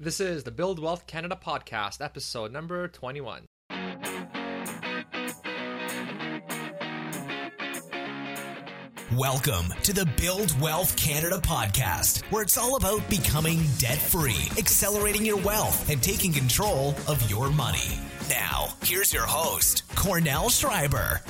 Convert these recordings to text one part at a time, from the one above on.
This is the Build Wealth Canada podcast, episode number 21. Welcome to the Build Wealth Canada podcast, where it's all about becoming debt free, accelerating your wealth, and taking control of your money. Now, here's your host, Kornel Szrejber.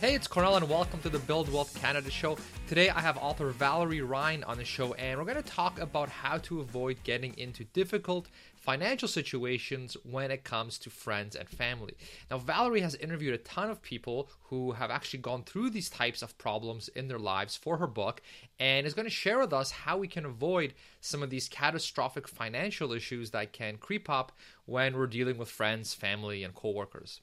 Hey, it's Kornel, and welcome to the Build Wealth Canada show. Today, I have author Valerie Rind on the show, and we're going to talk about how to avoid getting into difficult financial situations when it comes to friends and family. Now, Valerie has interviewed a ton of people who have actually gone through these types of problems in their lives for her book and is going to share with us how we can avoid some of these catastrophic financial issues that can creep up when we're dealing with friends, family, and coworkers.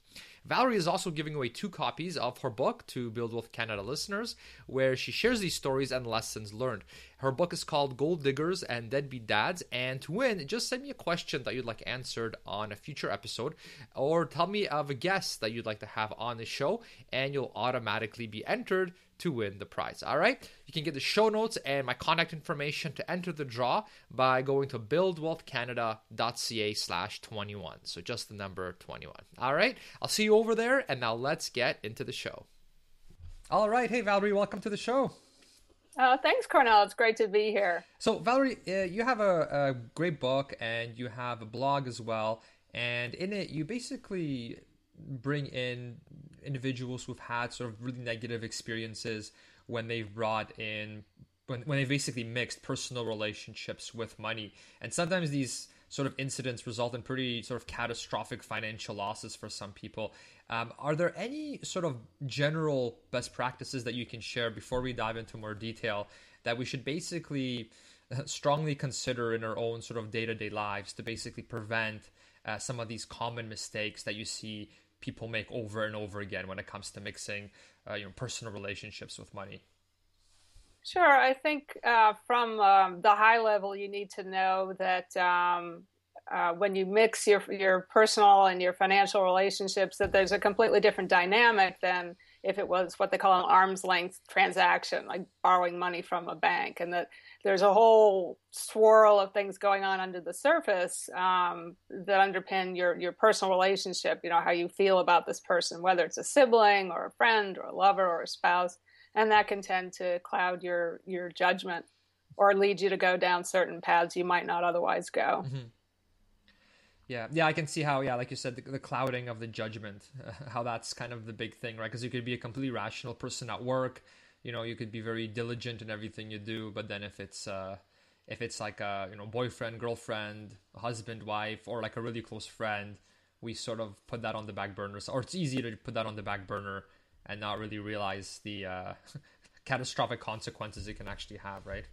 Valerie is also giving away two copies of her book to Build Wealth Canada listeners, where she shares these stories and lessons learned. Her book is called Gold Diggers and Deadbeat Dads. And to win, just send me a question that you'd like answered on a future episode, or tell me of a guest that you'd like to have on the show, and you'll automatically be entered to win the prize. All right? You can get the show notes and my contact information to enter the draw by going to buildwealthcanada.ca slash 21. So just the number 21. All right? I'll see you over there. And now let's get into the show. All right. Hey, Valerie, welcome to the show. Uh, thanks, Kornel. It's great to be here. So, Valerie, uh, you have a, a great book and you have a blog as well. And in it, you basically bring in individuals who've had sort of really negative experiences when they've brought in when, when they basically mixed personal relationships with money and sometimes these sort of incidents result in pretty sort of catastrophic financial losses for some people. Um, are there any sort of general best practices that you can share before we dive into more detail that we should basically uh, strongly consider in our own sort of day-to-day lives to basically prevent uh, some of these common mistakes that you see people make over and over again when it comes to mixing uh, you know personal relationships with money sure i think uh, from um, the high level you need to know that um, uh, when you mix your your personal and your financial relationships that there's a completely different dynamic than if it was what they call an arm's length transaction like borrowing money from a bank and that there's a whole swirl of things going on under the surface um, that underpin your your personal relationship. You know how you feel about this person, whether it's a sibling or a friend or a lover or a spouse, and that can tend to cloud your your judgment or lead you to go down certain paths you might not otherwise go. Mm-hmm. Yeah, yeah, I can see how, yeah, like you said, the, the clouding of the judgment, uh, how that's kind of the big thing, right? Because you could be a completely rational person at work, you know you could be very diligent in everything you do but then if it's uh if it's like a you know boyfriend girlfriend husband wife or like a really close friend we sort of put that on the back burner or it's easy to put that on the back burner and not really realize the uh, catastrophic consequences it can actually have right?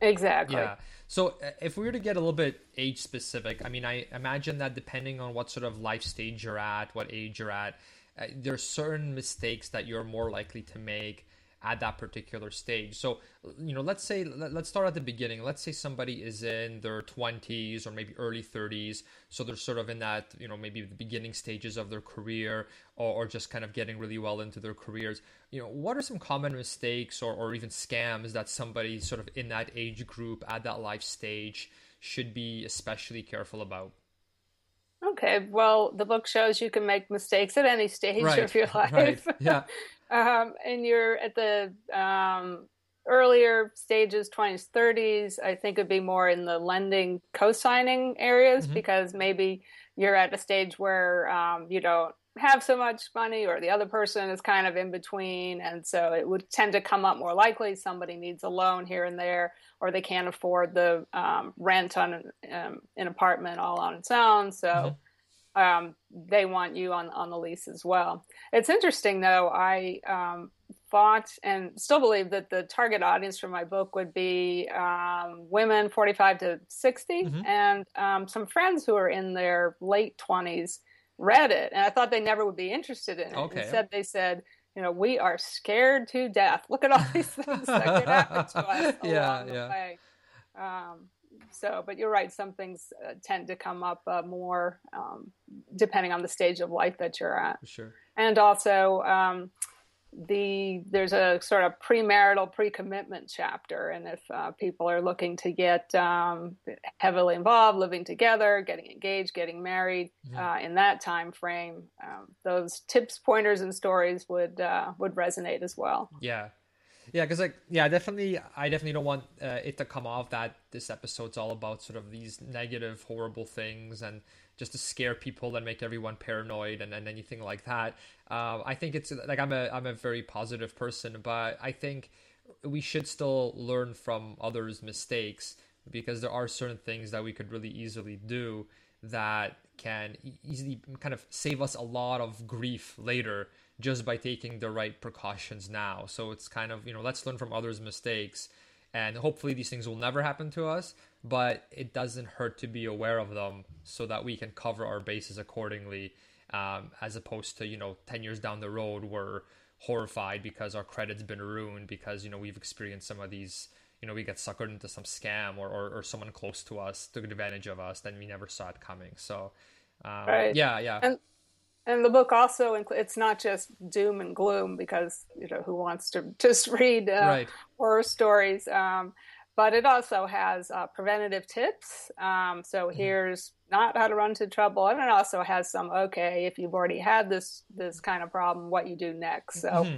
Exactly. Yeah. So uh, if we were to get a little bit age specific i mean i imagine that depending on what sort of life stage you're at what age you're at uh, there's certain mistakes that you're more likely to make at that particular stage. So, you know, let's say let's start at the beginning. Let's say somebody is in their 20s or maybe early 30s, so they're sort of in that, you know, maybe the beginning stages of their career or, or just kind of getting really well into their careers. You know, what are some common mistakes or, or even scams that somebody sort of in that age group at that life stage should be especially careful about? Okay, well, the book shows you can make mistakes at any stage right. of your life. Right. Yeah. um, and you're at the um, earlier stages, 20s, 30s, I think it'd be more in the lending co-signing areas mm-hmm. because maybe you're at a stage where um, you don't have so much money or the other person is kind of in between. And so it would tend to come up more likely somebody needs a loan here and there or they can't afford the um, rent on um, an apartment all on its own. So mm-hmm um, they want you on on the lease as well. It's interesting though. I um, thought and still believe that the target audience for my book would be um, women 45 to 60, mm-hmm. and um, some friends who are in their late 20s read it, and I thought they never would be interested in it. Okay. Instead, they said. You know, we are scared to death. Look at all these things that could happen to us yeah, along yeah. the way. Um, so, but you're right. Some things uh, tend to come up uh, more um, depending on the stage of life that you're at. Sure. And also, um, the there's a sort of premarital pre-commitment chapter, and if uh, people are looking to get um, heavily involved, living together, getting engaged, getting married mm-hmm. uh, in that time frame, um, those tips, pointers, and stories would uh, would resonate as well. Yeah, yeah, because like yeah, definitely, I definitely don't want uh, it to come off that this episode's all about sort of these negative, horrible things and just to scare people and make everyone paranoid and, and anything like that. Uh, I think it's like I'm a I'm a very positive person, but I think we should still learn from others' mistakes because there are certain things that we could really easily do that can easily kind of save us a lot of grief later just by taking the right precautions now. So it's kind of, you know, let's learn from others' mistakes. And hopefully these things will never happen to us, but it doesn't hurt to be aware of them so that we can cover our bases accordingly, um, as opposed to, you know, 10 years down the road, we're horrified because our credit's been ruined because, you know, we've experienced some of these, you know, we get suckered into some scam or, or, or someone close to us took advantage of us, then we never saw it coming. So, um, right. yeah, yeah. And- and the book also includes it's not just doom and gloom because you know who wants to just read uh, right. horror stories um, but it also has uh, preventative tips um, so mm-hmm. here's not how to run into trouble and it also has some okay if you've already had this this kind of problem what you do next so mm-hmm.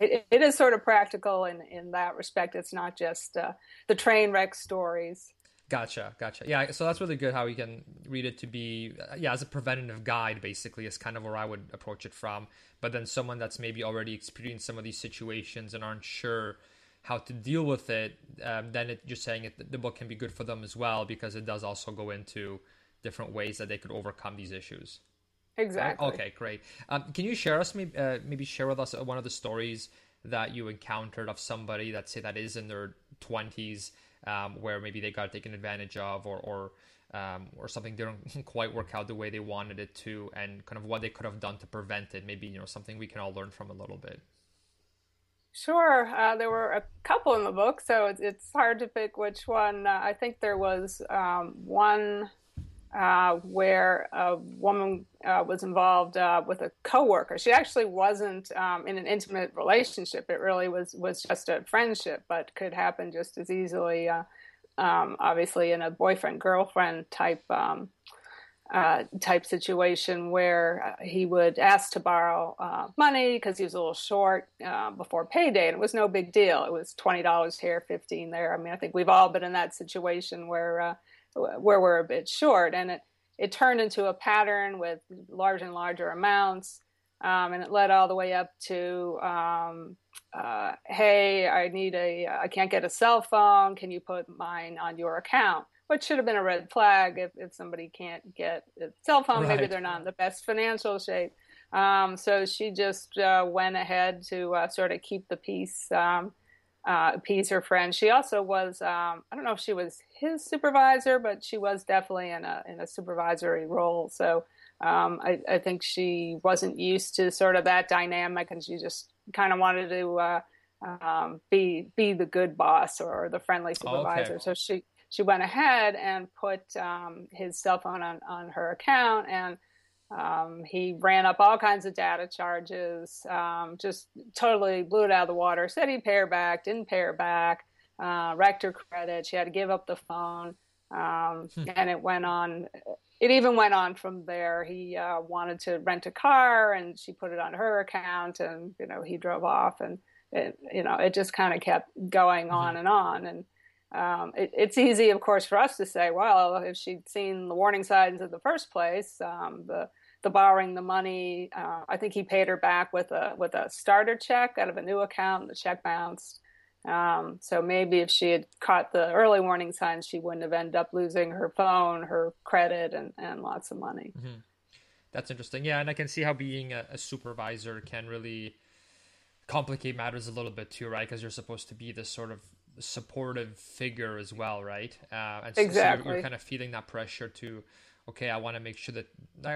it, it is sort of practical in in that respect it's not just uh, the train wreck stories Gotcha, gotcha. Yeah, so that's really good how we can read it to be, uh, yeah, as a preventative guide, basically, is kind of where I would approach it from. But then someone that's maybe already experienced some of these situations and aren't sure how to deal with it, um, then it, just saying it, the book can be good for them as well because it does also go into different ways that they could overcome these issues. Exactly. Right? Okay, great. Um, can you share us maybe, uh, maybe share with us one of the stories that you encountered of somebody that say that is in their twenties um, where maybe they got taken advantage of or or um, or something didn't quite work out the way they wanted it to, and kind of what they could have done to prevent it. Maybe you know something we can all learn from a little bit. Sure, uh, there were a couple in the book, so it's, it's hard to pick which one. Uh, I think there was um, one uh, where a woman uh, was involved uh, with a coworker. She actually wasn't um, in an intimate relationship. It really was was just a friendship, but could happen just as easily, uh, um, obviously, in a boyfriend girlfriend type. Um, uh, type situation where uh, he would ask to borrow money because he was a little short before payday, and it was no big deal. It was twenty dollars here, fifteen there. I mean, I think we've all been in that situation where where we're a bit short. And it, it turned into a pattern with larger and larger amounts. Um, and it led all the way up to, um, uh, hey, I need a, I can't get a cell phone. Can you put mine on your account? Which should have been a red flag if, if somebody can't get a cell phone. Right. Maybe they're not in the best financial shape. Um, so she just uh, went ahead to uh, sort of keep the peace um, uh, appease her friend. She also was um, I don't know if she was his supervisor, but she was definitely in a in a supervisory role. So um, I, I, think she wasn't used to sort of that dynamic, and she just kind of wanted to uh, um, be be the good boss or the friendly supervisor. Okay. So she she went ahead and put um, his cell phone on on her account and um, he ran up all kinds of data charges, um, just totally blew it out of the water. Said he'd pay her back, didn't pay her back, uh, wrecked her credit. She had to give up the phone, um, hmm. and it went on. It even went on from there. He uh, wanted to rent a car, and she put it on her account, and you know he drove off, and it, you know it just kind of kept going mm-hmm. on and on, and. Um, it, it's easy, of course, for us to say, well, if she'd seen the warning signs in the first place, um, the the borrowing the money. Uh, I think he paid her back with a with a starter check out of a new account. The check bounced. Um, so maybe if she had caught the early warning signs, she wouldn't have ended up losing her phone, her credit, and, and lots of money. Mm-hmm. That's interesting. Yeah, and I can see how being a, a supervisor can really complicate matters a little bit too, right? Because you're supposed to be this sort of supportive figure as well, right? Uh, and so, exactly. So you're, you're, kind of feeling that pressure to okay, I want to make sure that.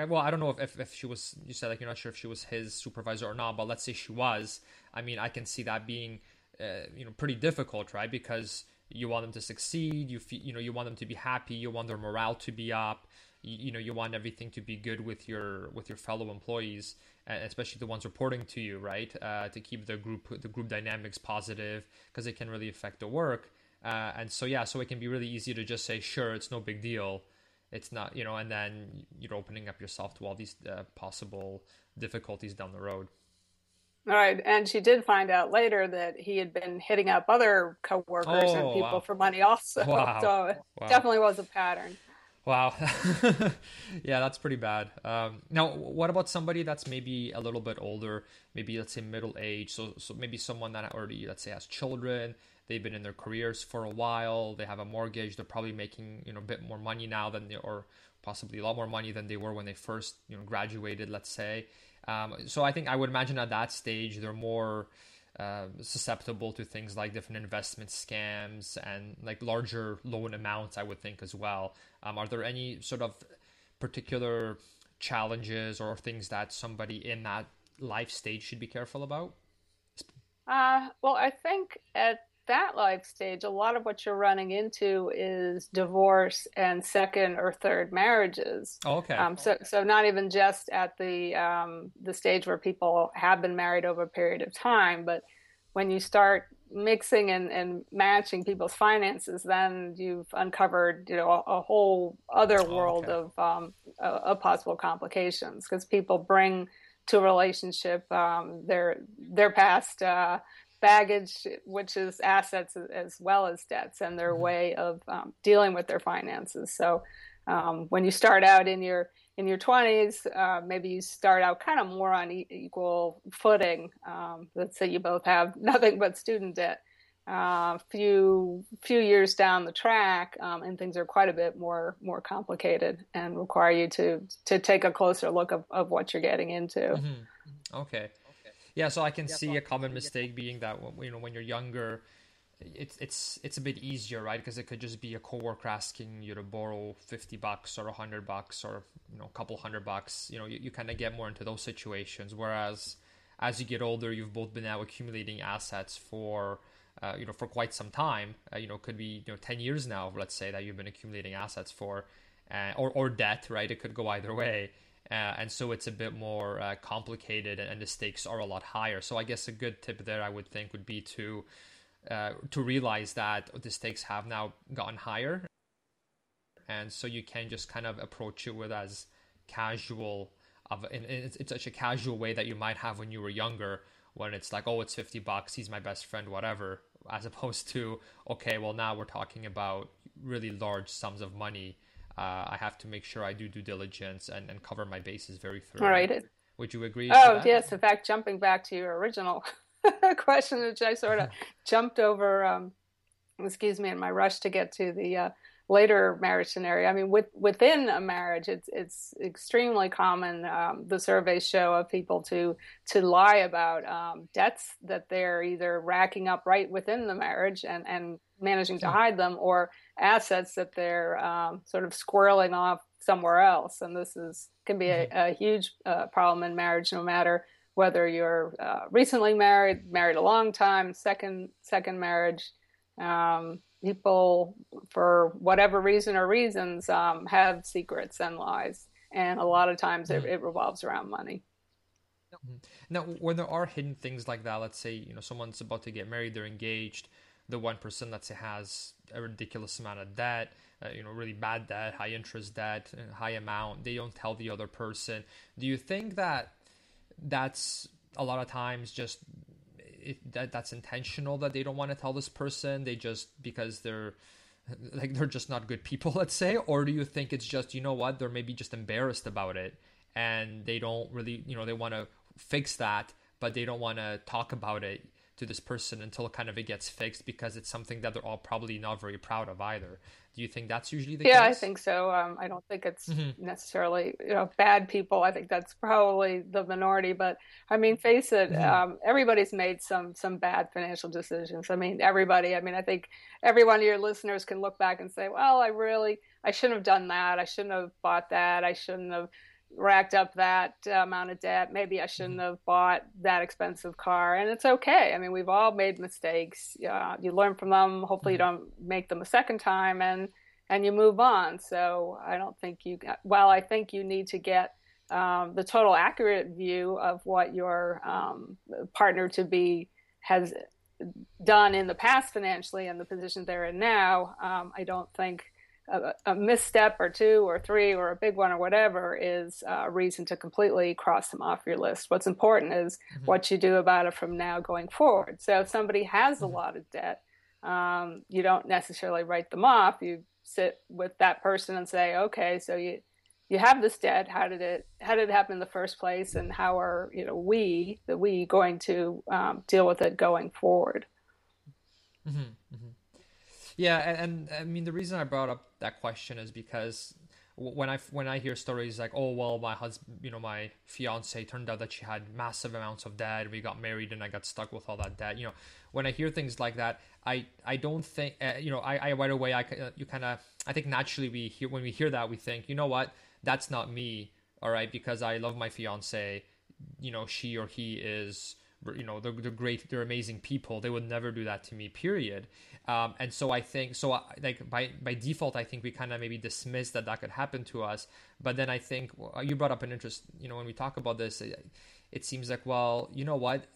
Well, I don't know if, if, if she was. You said like you're not sure if she was his supervisor or not, but let's say she was. I mean, I can see that being, uh, you know, pretty difficult, right? Because you want them to succeed. You feel, you know, you want them to be happy. You want their morale to be up. you, you know you want everything to be good with your with your fellow employees especially the ones reporting to you right uh, to keep the group the group dynamics positive because it can really affect the work uh, and so yeah so it can be really easy to just say sure it's no big deal it's not you know and then you're opening up yourself to all these uh, possible difficulties down the road all right and she did find out later that he had been hitting up other coworkers oh, and people wow. for money also wow. so it wow. definitely was a pattern Wow. yeah, that's pretty bad. Um, now, what about somebody that's maybe a little bit older, maybe let's say middle age? So, so maybe someone that already, let's say, has children. They've been in their careers for a while. They have a mortgage. They're probably making you know a bit more money now than they, or possibly a lot more money than they were when they first you know graduated. Let's say. Um, so I think I would imagine at that stage they're more uh, susceptible to things like different investment scams and like larger loan amounts. I would think as well. Um, are there any sort of particular challenges or things that somebody in that life stage should be careful about? Uh, well, I think at that life stage, a lot of what you're running into is divorce and second or third marriages. Oh, okay. Um, so, so not even just at the um, the stage where people have been married over a period of time, but when you start mixing and, and matching people's finances, then you've uncovered you know a, a whole other oh, world okay. of um, of possible complications because people bring to a relationship um, their their past uh, baggage, which is assets as well as debts, and their mm-hmm. way of um, dealing with their finances. So um, when you start out in your in your 20s, uh, maybe you start out kind of more on e- equal footing. Um, let's say you both have nothing but student debt. A uh, few few years down the track, um, and things are quite a bit more more complicated and require you to to take a closer look of, of what you're getting into. Mm-hmm. Okay, yeah. So I can yeah, see a common mistake being that you know when you're younger, it's it's it's a bit easier, right? Because it could just be a coworker asking you to borrow fifty bucks or a hundred bucks or you know a couple hundred bucks. You know, you, you kind of get more into those situations. Whereas as you get older, you've both been now accumulating assets for uh, you know for quite some time. Uh, you know, could be you know ten years now. Let's say that you've been accumulating assets for, uh, or or debt, right? It could go either way. Uh, and so it's a bit more uh, complicated and, and the stakes are a lot higher. So I guess a good tip there I would think would be to uh, to realize that the stakes have now gotten higher and so you can just kind of approach it with as casual of in, in such a casual way that you might have when you were younger when it's like oh it's 50 bucks he's my best friend whatever as opposed to okay well now we're talking about really large sums of money uh, i have to make sure i do due diligence and, and cover my bases very thoroughly all right would you agree oh yes in fact jumping back to your original question, which I sort of jumped over. Um, excuse me, in my rush to get to the uh, later marriage scenario. I mean, with, within a marriage, it's it's extremely common. Um, the surveys show of people to to lie about um, debts that they're either racking up right within the marriage and and managing to hide them, or assets that they're um, sort of squirreling off somewhere else. And this is can be a, mm-hmm. a huge uh, problem in marriage, no matter whether you're uh, recently married, married a long time, second second marriage. Um, people, for whatever reason or reasons, um, have secrets and lies, and a lot of times it, it revolves around money. Mm-hmm. Now, when there are hidden things like that, let's say you know someone's about to get married, they're engaged. The one person, say, has a ridiculous amount of debt, uh, you know, really bad debt, high interest debt, uh, high amount. They don't tell the other person. Do you think that that's a lot of times just it, that that's intentional that they don't want to tell this person they just because they're like they're just not good people let's say or do you think it's just you know what they're maybe just embarrassed about it and they don't really you know they want to fix that but they don't want to talk about it to this person until kind of it gets fixed because it's something that they're all probably not very proud of either do you think that's usually the yeah, case? Yeah, I think so. Um, I don't think it's mm-hmm. necessarily you know bad people. I think that's probably the minority. But I mean, face it, mm-hmm. um, everybody's made some some bad financial decisions. I mean, everybody. I mean, I think every one of your listeners can look back and say, "Well, I really, I shouldn't have done that. I shouldn't have bought that. I shouldn't have." Racked up that amount of debt. Maybe I shouldn't mm-hmm. have bought that expensive car. And it's okay. I mean, we've all made mistakes. Uh, you learn from them. Hopefully, mm-hmm. you don't make them a second time. And and you move on. So I don't think you. Well, I think you need to get um, the total accurate view of what your um, partner to be has done in the past financially and the position they're in now. Um, I don't think a, a, misstep or two or three or a big one or whatever is a reason to completely cross them off your list. What's important is mm-hmm. what you do about it from now going forward. So if somebody has a mm-hmm. lot of debt, um, you don't necessarily write them off. You sit with that person and say, okay, so you you have this debt. How did it how did it happen in the first place, and how are you know we the we going to um, deal with it going forward? Mm-hmm. Yeah, and, and, I mean the reason I brought up that question is because when I when I hear stories like, oh well, my husband, you know, my fiance turned out that she had massive amounts of debt. We got married, and I got stuck with all that debt. You know, when I hear things like that, I I don't think uh, you know I, I right away I uh, you kind of I think naturally we hear when we hear that we think you know what that's not me all right because I love my fiance you know she or he is you know they're, they're great they're amazing people they would never do that to me period um, and so i think so I, like by by default i think we kind of maybe dismiss that that could happen to us but then i think well, you brought up an interest you know when we talk about this it, it seems like well you know what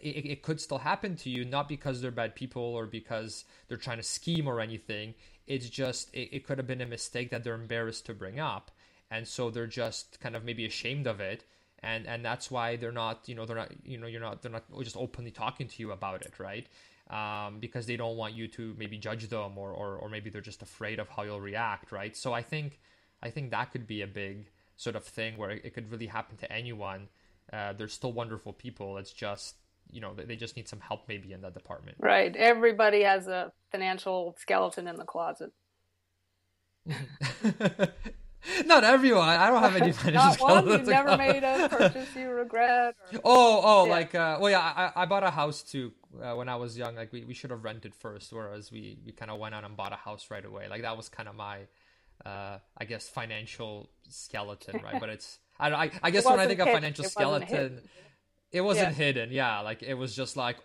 it, it could still happen to you, not because they're bad people or because they're trying to scheme or anything. It's just, it, it could have been a mistake that they're embarrassed to bring up. And so they're just kind of maybe ashamed of it. And, and that's why they're not, you know, they're not, you know, you're not, they're not just openly talking to you about it, right? Um, because they don't want you to maybe judge them or, or, or maybe they're just afraid of how you'll react, right? So I think, I think that could be a big sort of thing where it could really happen to anyone. Uh, they're still wonderful people. It's just you know they just need some help maybe in that department right everybody has a financial skeleton in the closet not everyone i don't have any financial not one, you've never made a purchase you regret or... oh oh yeah. like uh, well yeah I, I bought a house too uh, when i was young like we, we should have rented first whereas we we kind of went out and bought a house right away like that was kind of my uh, i guess financial skeleton right but it's i i, I guess when i think of financial skeleton it wasn't yeah. hidden, yeah. Like it was just like,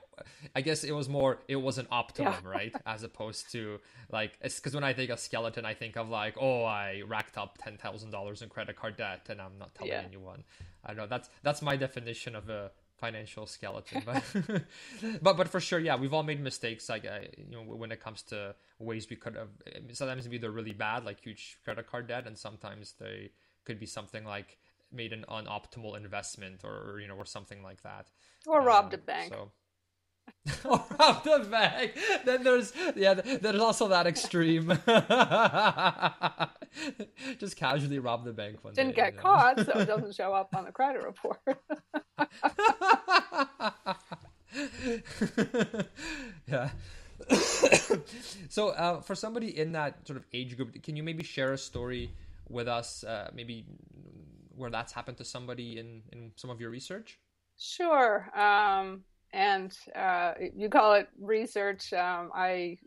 I guess it was more. It was an optimum, yeah. right? As opposed to like, it's because when I think of skeleton, I think of like, oh, I racked up ten thousand dollars in credit card debt, and I'm not telling yeah. anyone. I know that's that's my definition of a financial skeleton but but but for sure yeah we've all made mistakes like uh, you know when it comes to ways we could have sometimes maybe they're really bad like huge credit card debt and sometimes they could be something like made an unoptimal investment or you know or something like that or um, robbed a bank so or robbed a bank then there's yeah there's also that extreme just casually rob the bank one didn't day, get you know? caught so it doesn't show up on the credit report yeah so uh, for somebody in that sort of age group can you maybe share a story with us uh, maybe where that's happened to somebody in in some of your research? Sure. Um, and uh, you call it research. Um, I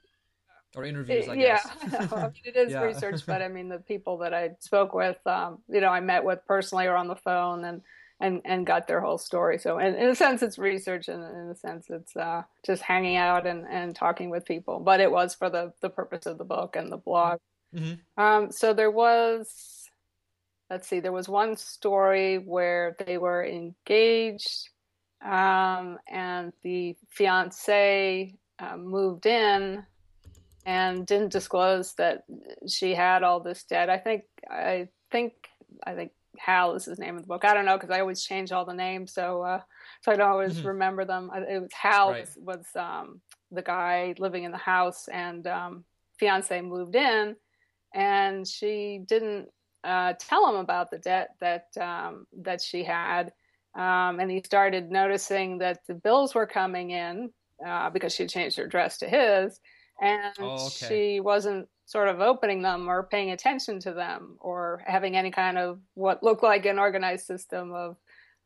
or interviews. I yeah, I mean, it is yeah. research, but I mean the people that I spoke with, um, you know, I met with personally or on the phone, and and and got their whole story. So in, in a sense, it's research, and in a sense, it's uh, just hanging out and and talking with people. But it was for the the purpose of the book and the blog. Mm-hmm. Um, so there was let's see, there was one story where they were engaged um, and the fiance uh, moved in and didn't disclose that she had all this debt. I think, I think, I think Hal is his name in the book. I don't know because I always change all the names, so uh, so I don't always mm-hmm. remember them. It was Hal right. was, was um, the guy living in the house, and um, fiance moved in, and she didn't uh, tell him about the debt that um, that she had, um, and he started noticing that the bills were coming in uh, because she changed her address to his, and oh, okay. she wasn't sort of opening them or paying attention to them or having any kind of what looked like an organized system of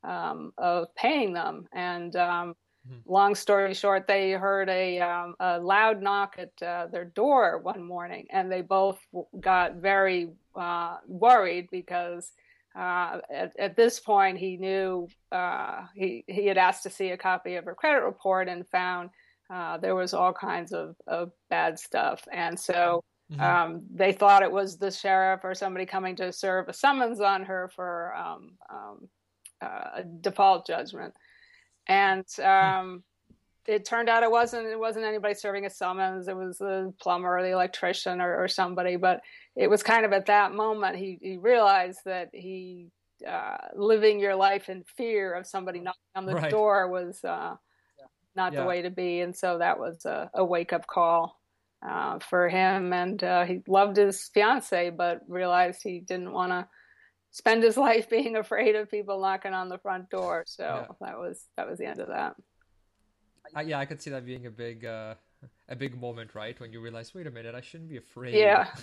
um, of paying them. And um, Mm-hmm. Long story short, they heard a, um, a loud knock at uh, their door one morning, and they both got very uh, worried because uh, at, at, this point he knew uh, he he had asked to see a copy of her credit report and found uh, there was all kinds of, of bad stuff, and so Mm-hmm. Um, they thought it was the sheriff or somebody coming to serve a summons on her for um, um, uh, a default judgment, and hmm. um, it turned out it wasn't. It wasn't anybody serving a summons. It was the plumber or the electrician or, or somebody. But it was kind of at that moment he, he realized that he uh, living your life in fear of somebody knocking on the right. door was uh, not yeah. the way to be, and so that was a, a wake up call uh, for him. And uh, he loved his fiance, but realized he didn't want to spend his life being afraid of people knocking on the front door. So yeah. that was that was the end of that. Yeah, I could see that being a big uh, a big moment, right? When you realize, wait a minute, I shouldn't be afraid. Yeah.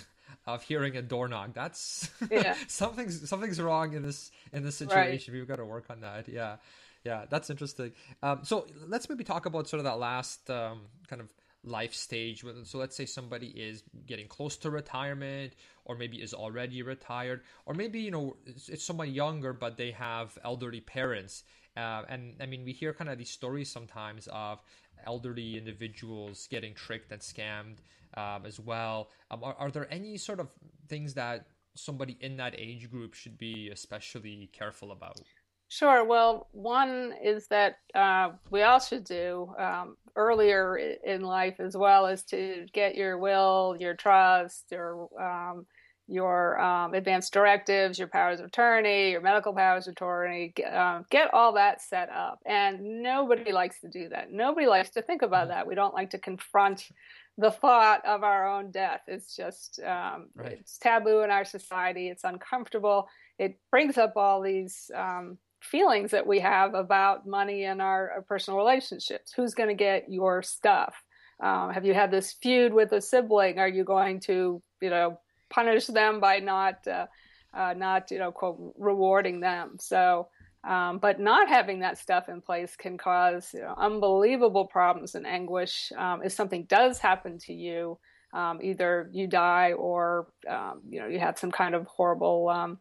Of hearing a door knock, that's yeah. something's something's wrong in this in this situation. Right. We've got to work on that. Yeah, yeah, that's interesting. Um, so let's maybe talk about sort of that last um, kind of life stage. So let's say somebody is getting close to retirement, or maybe is already retired, or maybe you know it's, it's someone younger but they have elderly parents. Uh, and I mean, we hear kind of these stories sometimes of elderly individuals getting tricked and scammed um, as well. Um, are, are there any sort of things that somebody in that age group should be especially careful about? Sure. Well, one is that uh, we all should do um, earlier in life as well is to get your will, your trust, your um, your um, advanced directives, your powers of attorney, your medical powers of attorney. Get, um, get all that set up, and nobody likes to do that. Nobody likes to think about mm-hmm. that. We don't like to confront the thought of our own death. It's just um, right. it's taboo in our society. It's uncomfortable. It brings up all these um, feelings that we have about money and our, our personal relationships. Who's going to get your stuff? Um, have you had this feud with a sibling? Are you going to, you know, punish them by not, uh, uh, not, you know, quote, rewarding them? So, um, but not having that stuff in place can cause you know, unbelievable problems and anguish. Um, if something does happen to you, um, either you die or um, you know you have some kind of horrible um,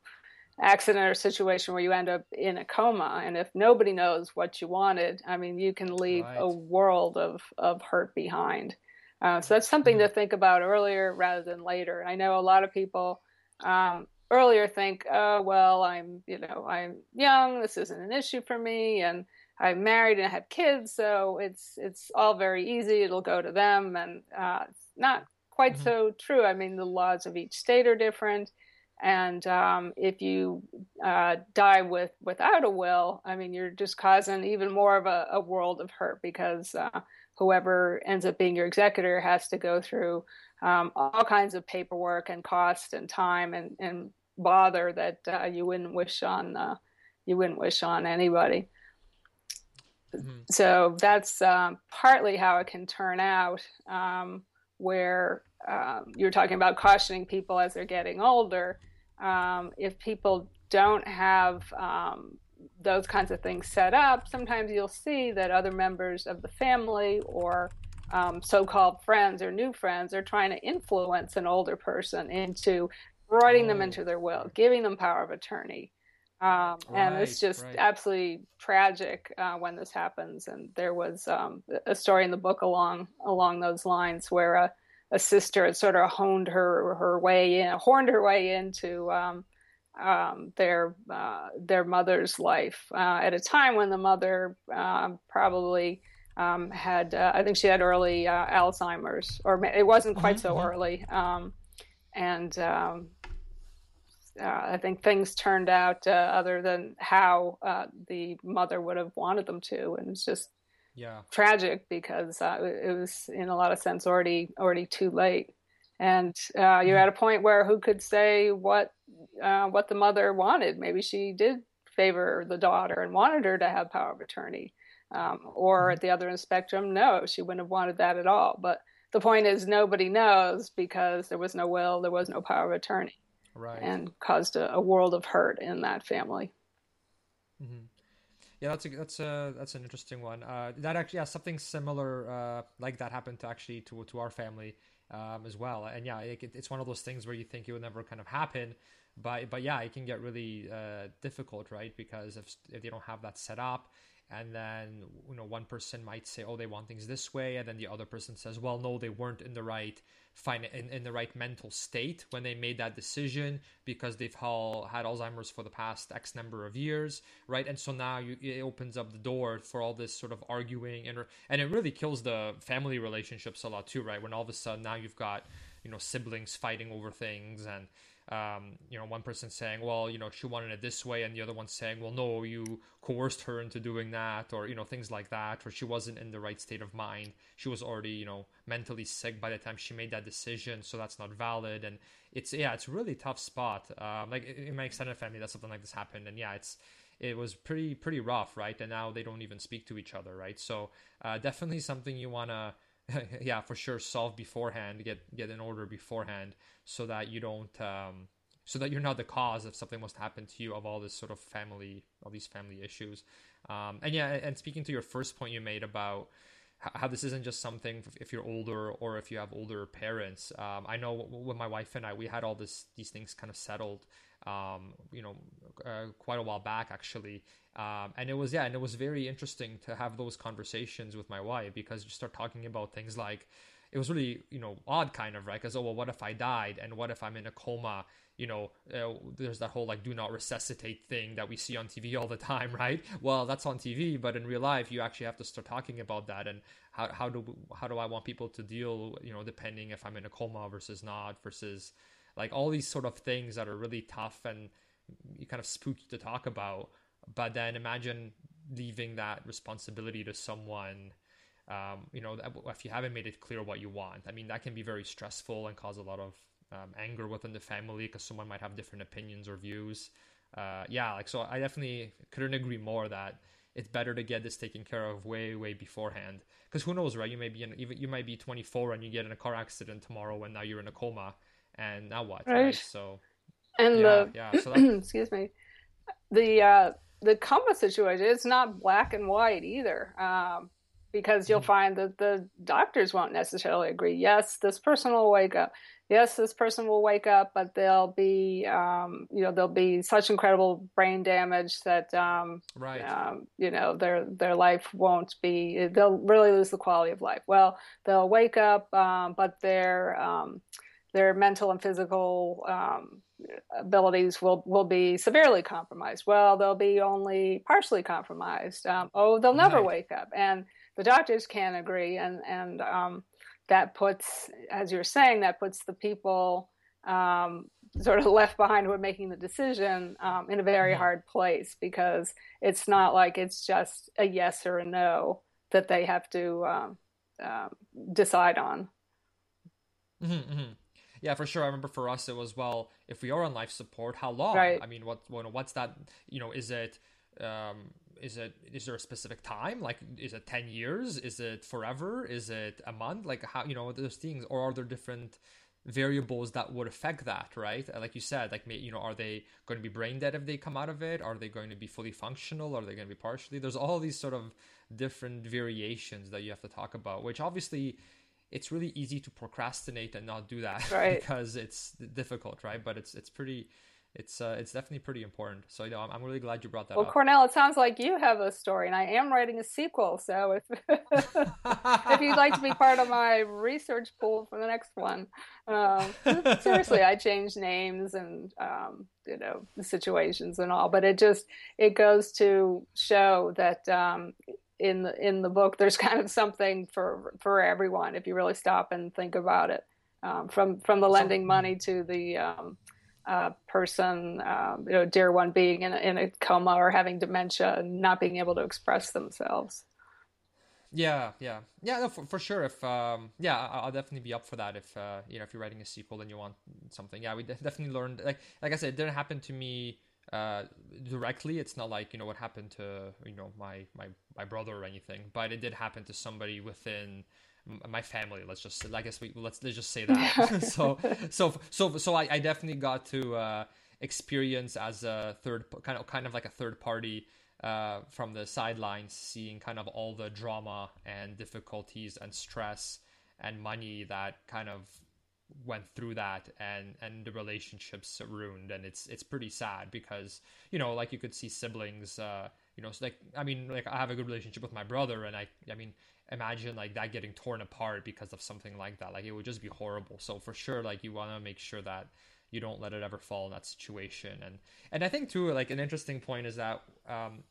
accident or situation where you end up in a coma and if nobody knows what you wanted i mean you can leave right. a world of, of hurt behind uh, so that's something mm-hmm. to think about earlier rather than later. I know a lot of people um, earlier think oh well i'm you know i'm young. This isn't an issue for me. And i'm married and i have kids so it's it's all very easy. It'll go to them. And uh, it's not quite mm-hmm. so true. I mean the laws of each state are different. And um, if you uh, die with without a will, I mean, you're just causing even more of a, a world of hurt because uh, whoever ends up being your executor has to go through um, all kinds of paperwork and cost and time and, and bother that uh, you wouldn't wish on uh, you wouldn't wish on anybody. Mm-hmm. So that's um, partly how it can turn out, um, where um, you're talking about cautioning people as they're getting older um, if people don't have um, those kinds of things set up, sometimes you'll see that other members of the family or um, so-called friends or new friends are trying to influence an older person into writing oh. them into their will, giving them power of attorney. Um, right, and it's just right. absolutely tragic uh, when this happens. And there was um, a story in the book along along those lines where a a sister had sort of honed her her way in, horned her way into um, um, their uh, their mother's life uh, at a time when the mother uh, probably um, had uh, I think she had early uh, Alzheimer's or it wasn't quite mm-hmm. so early um, and um, uh, I think things turned out other than how the mother would have wanted them to and it's just yeah. tragic because uh, it was in a lot of sense already already too late. And uh, you're at a point where who could say what uh, what the mother wanted maybe she did favor the daughter and wanted her to have power of attorney um, or mm-hmm. at the other end of the spectrum no she wouldn't have wanted that at all but the point is nobody knows because there was no will there was no power of attorney right and caused a, a world of hurt in that family mm-hmm. Yeah, that's a, that's a that's an interesting one. Uh, that actually, yeah, something similar uh, like that happened to actually to to our family um, as well. And yeah, it, it's one of those things where you think it would never kind of happen, but but yeah, it can get really uh, difficult, right? Because if if they don't have that set up, and then you know one person might say oh they want things this way and then the other person says well no they weren't in the right fine in, in the right mental state when they made that decision because they've all had alzheimer's for the past x number of years right and so now you, it opens up the door for all this sort of arguing and and it really kills the family relationships a lot too right when all of a sudden now you've got you know siblings fighting over things and um, you know, one person saying, well, you know, she wanted it this way, and the other one saying, well, no, you coerced her into doing that, or, you know, things like that, or she wasn't in the right state of mind. She was already, you know, mentally sick by the time she made that decision, so that's not valid. And it's, yeah, it's really tough spot. Um, like in my extended family, that something like this happened, and yeah, it's, it was pretty, pretty rough, right? And now they don't even speak to each other, right? So uh, definitely something you want to, yeah, for sure, solve beforehand, get get in order beforehand, so that you don't, um, so that you're not the cause if something must happen to you of all this sort of family, all these family issues. Um, and yeah, and speaking to your first point you made about how this isn't just something if you're older or if you have older parents. Um, I know when my wife and I, we had all this these things kind of settled, um, you know, uh, quite a while back actually. Um, and it was yeah, and it was very interesting to have those conversations with my wife because you start talking about things like it was really you know odd kind of right? Because oh well what if I died and what if I'm in a coma? You know uh, there's that whole like do not resuscitate thing that we see on TV all the time right? Well that's on TV but in real life you actually have to start talking about that. And how how do how do I want people to deal you know depending if I'm in a coma versus not versus like all these sort of things that are really tough and kind of spooky to talk about but then imagine leaving that responsibility to someone um, you know if you haven't made it clear what you want. I mean that can be very stressful and cause a lot of um, anger within the family because someone might have different opinions or views. Uh, yeah like so i definitely couldn't agree more that it's better to get this taken care of way way beforehand. Because who knows right? You may be in you might be 24 and you get in a car accident tomorrow and now you're in a coma and now what right, right? so and yeah, the yeah so that, excuse me. The uh the compass situation it's not black and white either um, because you'll mm-hmm. find that the doctors won't necessarily agree. Yes this person will wake up. Yes this person will wake up but they'll be um, you know there'll be such incredible brain damage that um, right. um, you know their their life won't be they'll really lose the quality of life. Well they'll wake up um, but their um, their mental and physical um, abilities will will be severely compromised. Well, they'll be only partially compromised. Um, oh, they'll never right. wake up, and the doctors can't agree, and and um, that puts, as you're saying, that puts the people um, sort of left behind who are making the decision um, in a very mm-hmm. hard place because it's not like it's just a yes or a no that they have to um, um, decide on. Mm-hmm, mm-hmm. Yeah, for sure. I remember for us it was well, if we are on life support, how long? Right. I mean, what what's that? You know, is it um, is it is there a specific time? Like, is it ten years? Is it forever? Is it a month? Like, how you know those things, or are there different variables that would affect that? Right? Like you said, like you know, are they going to be brain dead if they come out of it? Are they going to be fully functional? Are they going to be partially? There's all these sort of different variations that you have to talk about, which obviously it's really easy to procrastinate and not do that right. because it's difficult, right? But it's it's pretty it's uh, it's definitely pretty important. So you know, I'm, I'm really glad you brought that up. well, up. Kornel, it sounds like you have a story, and I am writing a sequel. So if if you'd like to be part of my research pool for the next one, um, seriously, I change names and um, you know situations and all, but it just it goes to show that um, in the in the book there's kind of something for for everyone if you really stop and think about it. Um, from from the lending money to the um, uh, person um, you know dear one being in a, in a coma or having dementia and not being able to express themselves. Yeah yeah. Yeah no, for, for sure if um yeah i'll definitely be up for that if uh you know if you're writing a sequel and you want something. Yeah we definitely learned like like i said it didn't happen to me uh, directly. It's not like you know what happened to you know my my my brother or anything, but it did happen to somebody within my family. Let's just I guess we let's let's just say that. so so so so I, I definitely got to uh, experience as a third kind of kind of like a third party. Uh, from the sidelines, seeing kind of all the drama and difficulties and stress and money that kind of went through that and and the relationships ruined and it's it's pretty sad because you know like you could see siblings uh you know, so like I mean, like I have a good relationship with my brother, and I I mean, imagine like that getting torn apart because of something like that. Like it would just be horrible. So for sure, like you want to make sure that you don't let it ever fall in that situation. And and I think too, like an interesting point is that. Um,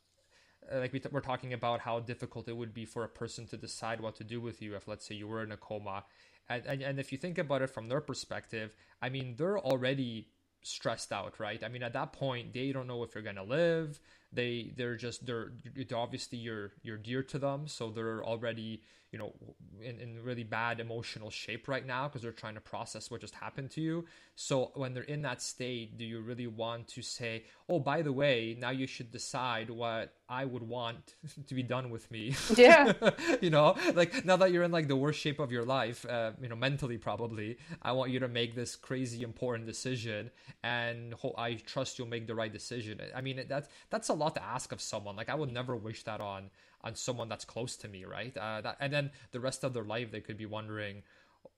like we t- we're talking about how difficult it would be for a person to decide what to do with you if let's say you were in a coma and, and, and if you think about it from their perspective i mean they're already stressed out right? I mean at that point they don't know if you're going to live they they're just they're obviously you're you're dear to them. So they're already you know in, in really bad emotional shape right now because they're trying to process what just happened to you. So when they're in that state do you really want to say oh by the way now you should decide what i would want to be done with me. Yeah. You know like now that you're in like the worst shape of your life uh, you know mentally probably i want you to make this crazy important decision and ho- i trust you'll make the right decision. I mean that's that's a lot to ask of someone like i would never wish that on on someone that's close to me, right? Uh, that, and then the rest of their life, they could be wondering,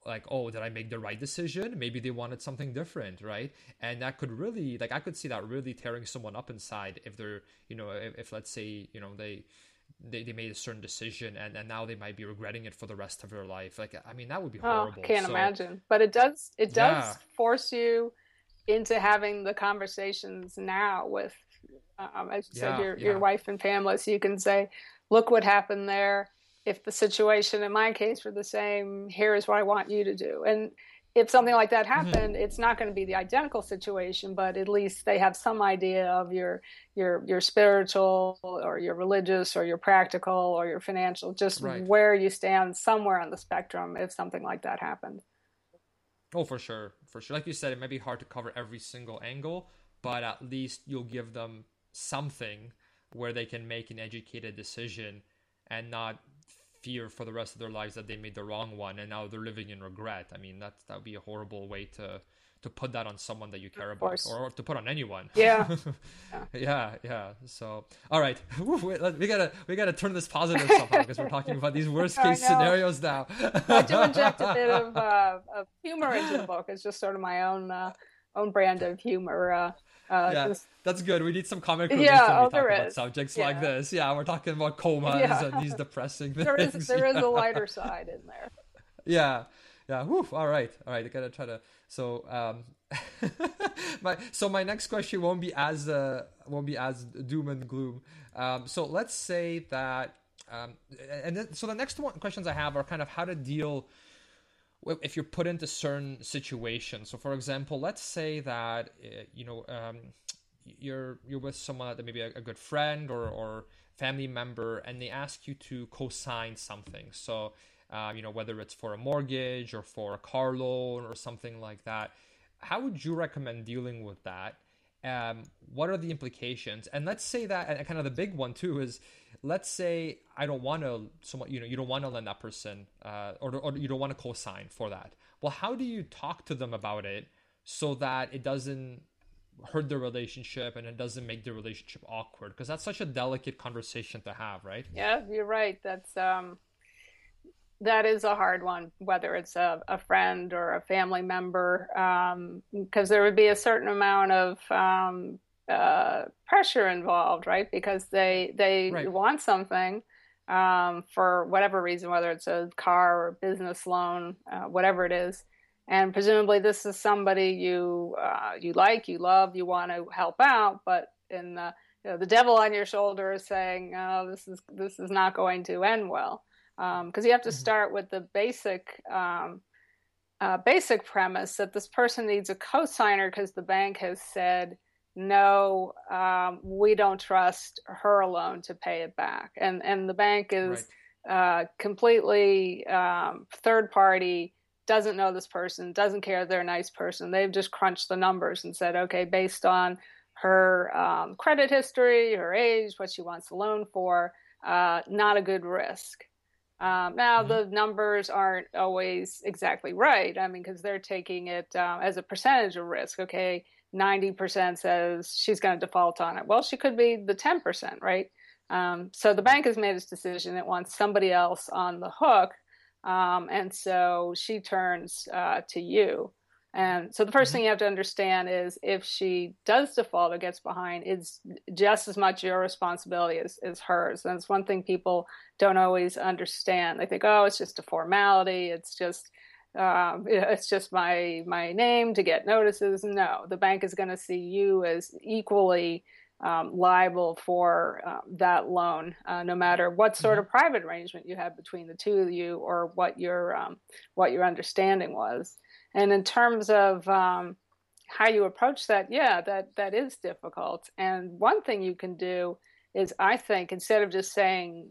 like, oh, did I make the right decision? Maybe they wanted something different, right? And that could really, like, I could see that really tearing someone up inside if they're, you know, if, if let's say, you know, they, they, they made a certain decision and, and now they might be regretting it for the rest of their life. Like, I mean, that would be oh, horrible. Oh, can't so, imagine. But it does, it does yeah. force you into having the conversations now with, um, as you yeah, said, your, yeah. your wife and family. So you can say, look what happened there. If the situation in my case were the same, here is what I want you to do. And if something like that mm-hmm. happened, mm-hmm. it's not going to be the identical situation, but at least they have some idea of your your your spiritual or your religious or your practical or your financial, just right. where you stand somewhere on the spectrum if something like that happened. Oh, for sure, for sure. Like you said, it may be hard to cover every single angle, but at least you'll give them something where they can make an educated decision and not fear for the rest of their lives that they made the wrong one and now they're living in regret. I mean, that that would be a horrible way to to put that on someone that you care about or to put on anyone. Yeah. yeah. yeah, So, all right, we gotta we gotta turn this positive somehow because we're talking about these worst case scenarios now. I do inject a bit of, uh, of humor into the book. It's just sort of my own uh, own brand of humor. Uh, uh, yeah, just... that's good. We need some comic relief yeah, when we oh, talk about is. subjects yeah. like this. Yeah, we're talking about comas yeah. and these depressing things. There is there is a lighter side in there. Yeah, yeah. Whew, all right, all right. I gotta try to. So, um, my so my next question won't be as uh won't be as doom and gloom. Um, so let's say that um, and then, so the next one questions I have are kind of how to deal if you're put into certain situations. So, for example, let's say that uh, you know um, you're you're with someone that maybe a, a, good friend or or family member, and they ask you to co-sign something. So, uh, you know whether it's for a mortgage or for a car loan or something like that. How would you recommend dealing with that? Um, what are the implications? And let's say that, and kind of the big one too is let's say I don't want to, someone you know, you don't want to lend that person, uh, or or you don't want to co-sign for that. Well, how do you talk to them about it so that it doesn't hurt the relationship and it doesn't make the relationship awkward? Because that's such a delicate conversation to have, right? Yeah, you're right. That's um, that is a hard one, whether it's a, a friend or a family member, because um, there would be a certain amount of um, uh, pressure involved, right? Because they they right. want something um, for whatever reason, whether it's a car or business loan, uh, whatever it is, and presumably this is somebody you uh, you like, you love, you want to help out, but in the you know, the devil on your shoulder is saying, "Oh, this is this is not going to end well," because um, you have to mm-hmm. start with the basic. Um, uh, basic premise that this person needs a co-signer because the bank has said no, um, we don't trust her alone to pay it back. And and the bank is right. uh, completely um, third party, doesn't know this person, doesn't care they're a nice person. They've just crunched the numbers and said, okay, based on her um, credit history, her age, what she wants the loan for, uh, not a good risk. Um, now mm-hmm. the numbers aren't always exactly right. I mean, because they're taking it uh, as a percentage of risk. Okay, 90% says she's going to default on it. Well, she could be the 10%, right? Um, so the bank has made its decision. It wants somebody else on the hook. Um, and so she turns uh, to you. And so the 1st mm-hmm. thing you have to understand is if she does default or gets behind, it's just as much your responsibility as, as hers. And it's one thing people don't always understand. They think, oh, it's just a formality. It's just um, it's just my my name to get notices. No, the bank is going to see you as equally um, liable for uh, that loan, uh, no matter what sort mm-hmm. of private arrangement you have between the two of you or what your um, what your understanding was. And in terms of um, how you approach that, yeah, that that is difficult. And one thing you can do is, I think, instead of just saying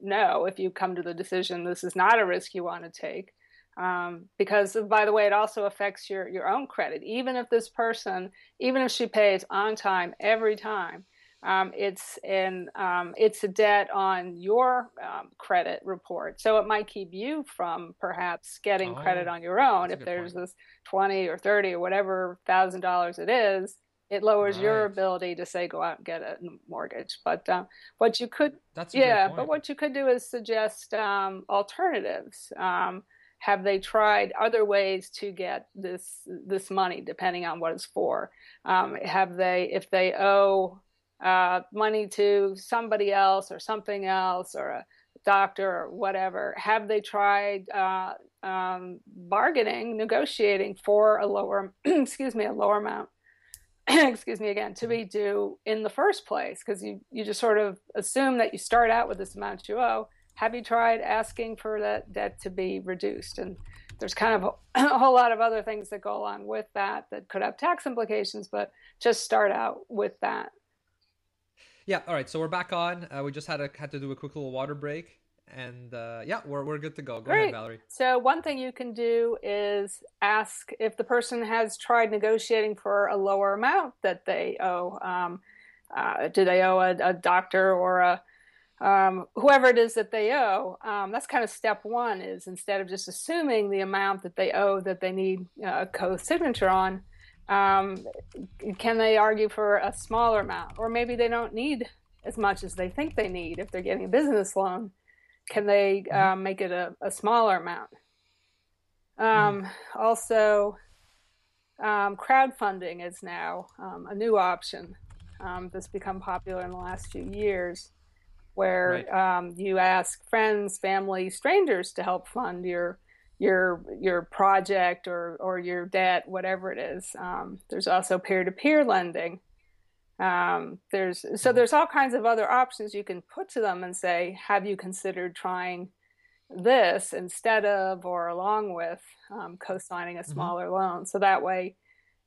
no, if you come to the decision this is not a risk you want to take, um, because by the way, it also affects your your own credit. Even if this person, even if she pays on time every time, um, it's in um, it's a debt on your um, credit report. So it might keep you from perhaps getting oh, credit on your own if there's point. this twenty or thirty or whatever thousand dollars it is. It lowers right. your ability to say go out and get a mortgage. But um, what you could, That's yeah, but what you could do is suggest um, alternatives have they tried other ways to get this this money depending on what it's for um, have they if they owe uh, money to somebody else or something else or a doctor or whatever have they tried uh, um, bargaining negotiating for a lower excuse me a lower amount excuse me again to be due in the first place because you you just sort of assume that you start out with this amount you owe have you tried asking for that debt to be reduced? And there's kind of a, a, whole lot of other things that go along with that that could have tax implications, but just start out with that. Yeah. All right. So we're back on. Uh, we just had a, had to do a quick little water break, and uh, yeah, we're we're good to go. Go Great. ahead, Valerie. So one thing you can do is ask if the person has tried negotiating for a lower amount that they owe. Um, uh, do they owe a, a doctor or a um, whoever it is that they owe. Um, that's kind of step one is instead of just assuming the amount that they owe that they need a co-signature on, um, can they argue for a smaller amount? Or maybe they don't need as much as they think they need if they're getting a business loan. Can they mm-hmm. Um, make it a, a, smaller amount? Um, mm-hmm. Also, um, crowdfunding is now a new option that's become popular in the last few years where right. um, you ask friends, family, strangers to help fund your your your project or or your debt, whatever it is. Um, there's also peer to peer lending. Um, there's so mm-hmm. there's all kinds of other options you can put to them and say, have you considered trying this instead of or along with um, co-signing a mm-hmm. smaller mm-hmm. loan? So that way,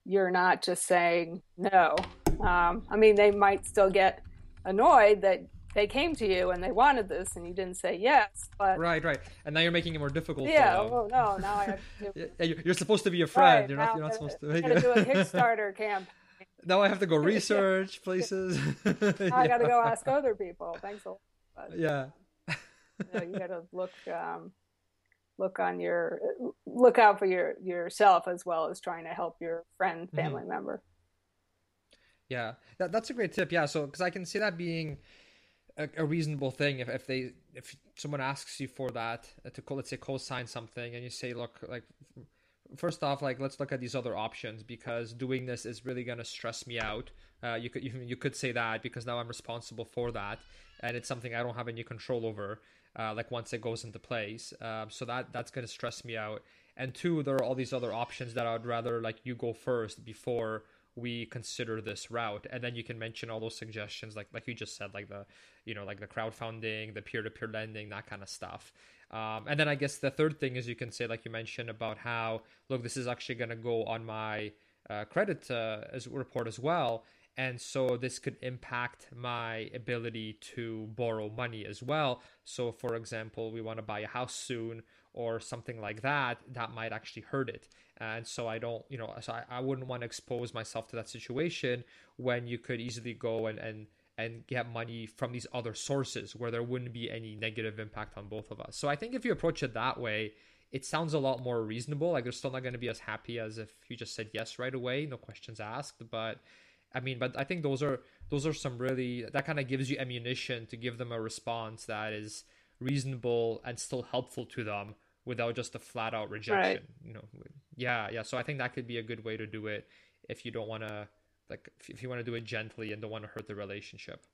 you're not just saying no. Um, I mean, they might still get annoyed that they came to you and they wanted this and you didn't say yes but right right. And now you're making it more difficult yeah oh no now i have to yeah, you're supposed to be a friend. Right, you're not you're not supposed to make it do a kickstarter camp now i have to go research places. I gotta go ask other people. Thanks a lot. But, yeah. You, know, you gotta look um look on your look out for your yourself as well as trying to help your friend mm-hmm. family mm-hmm. member. Yeah. That, that's a great tip. Yeah so because i can see that being a, a, reasonable thing if, if they if someone asks you for that uh, to let's say co-sign something and you say look like first off like let's look at these other options because doing this is really going to stress me out. Uh, you could you, you could say that because now i'm responsible for that and it's something i don't have any control over uh, like once it goes into place. Um, so that that's going to stress me out. And two there are all these other options that i'd rather like you go first before we consider this route. And then you can mention all those suggestions like like you just said like the you know like the crowdfunding the peer-to-peer lending that kind of stuff. Um, and then i guess the third thing is you can say like you mentioned about how look this is actually going to go on my uh, credit uh, as report as well. And so this could impact my ability to borrow money as well. So for example we want to buy a house soon or something like that that might actually hurt it. And so i don't you know so i, I wouldn't want to expose myself to that situation when you could easily go and and and get money from these other sources where there wouldn't be any negative impact on both of us. So i think if you approach it that way it sounds a lot more reasonable. Like they're still not going to be as happy as if you just said yes right away no questions asked. But i mean but i think those are those are some really that kind of gives you ammunition to give them a response that is reasonable and still helpful to them without just a flat out rejection. Right. You know, yeah, yeah. So I think that could be a good way to do it if you don't want to like if you want to do it gently and don't want to hurt the relationship.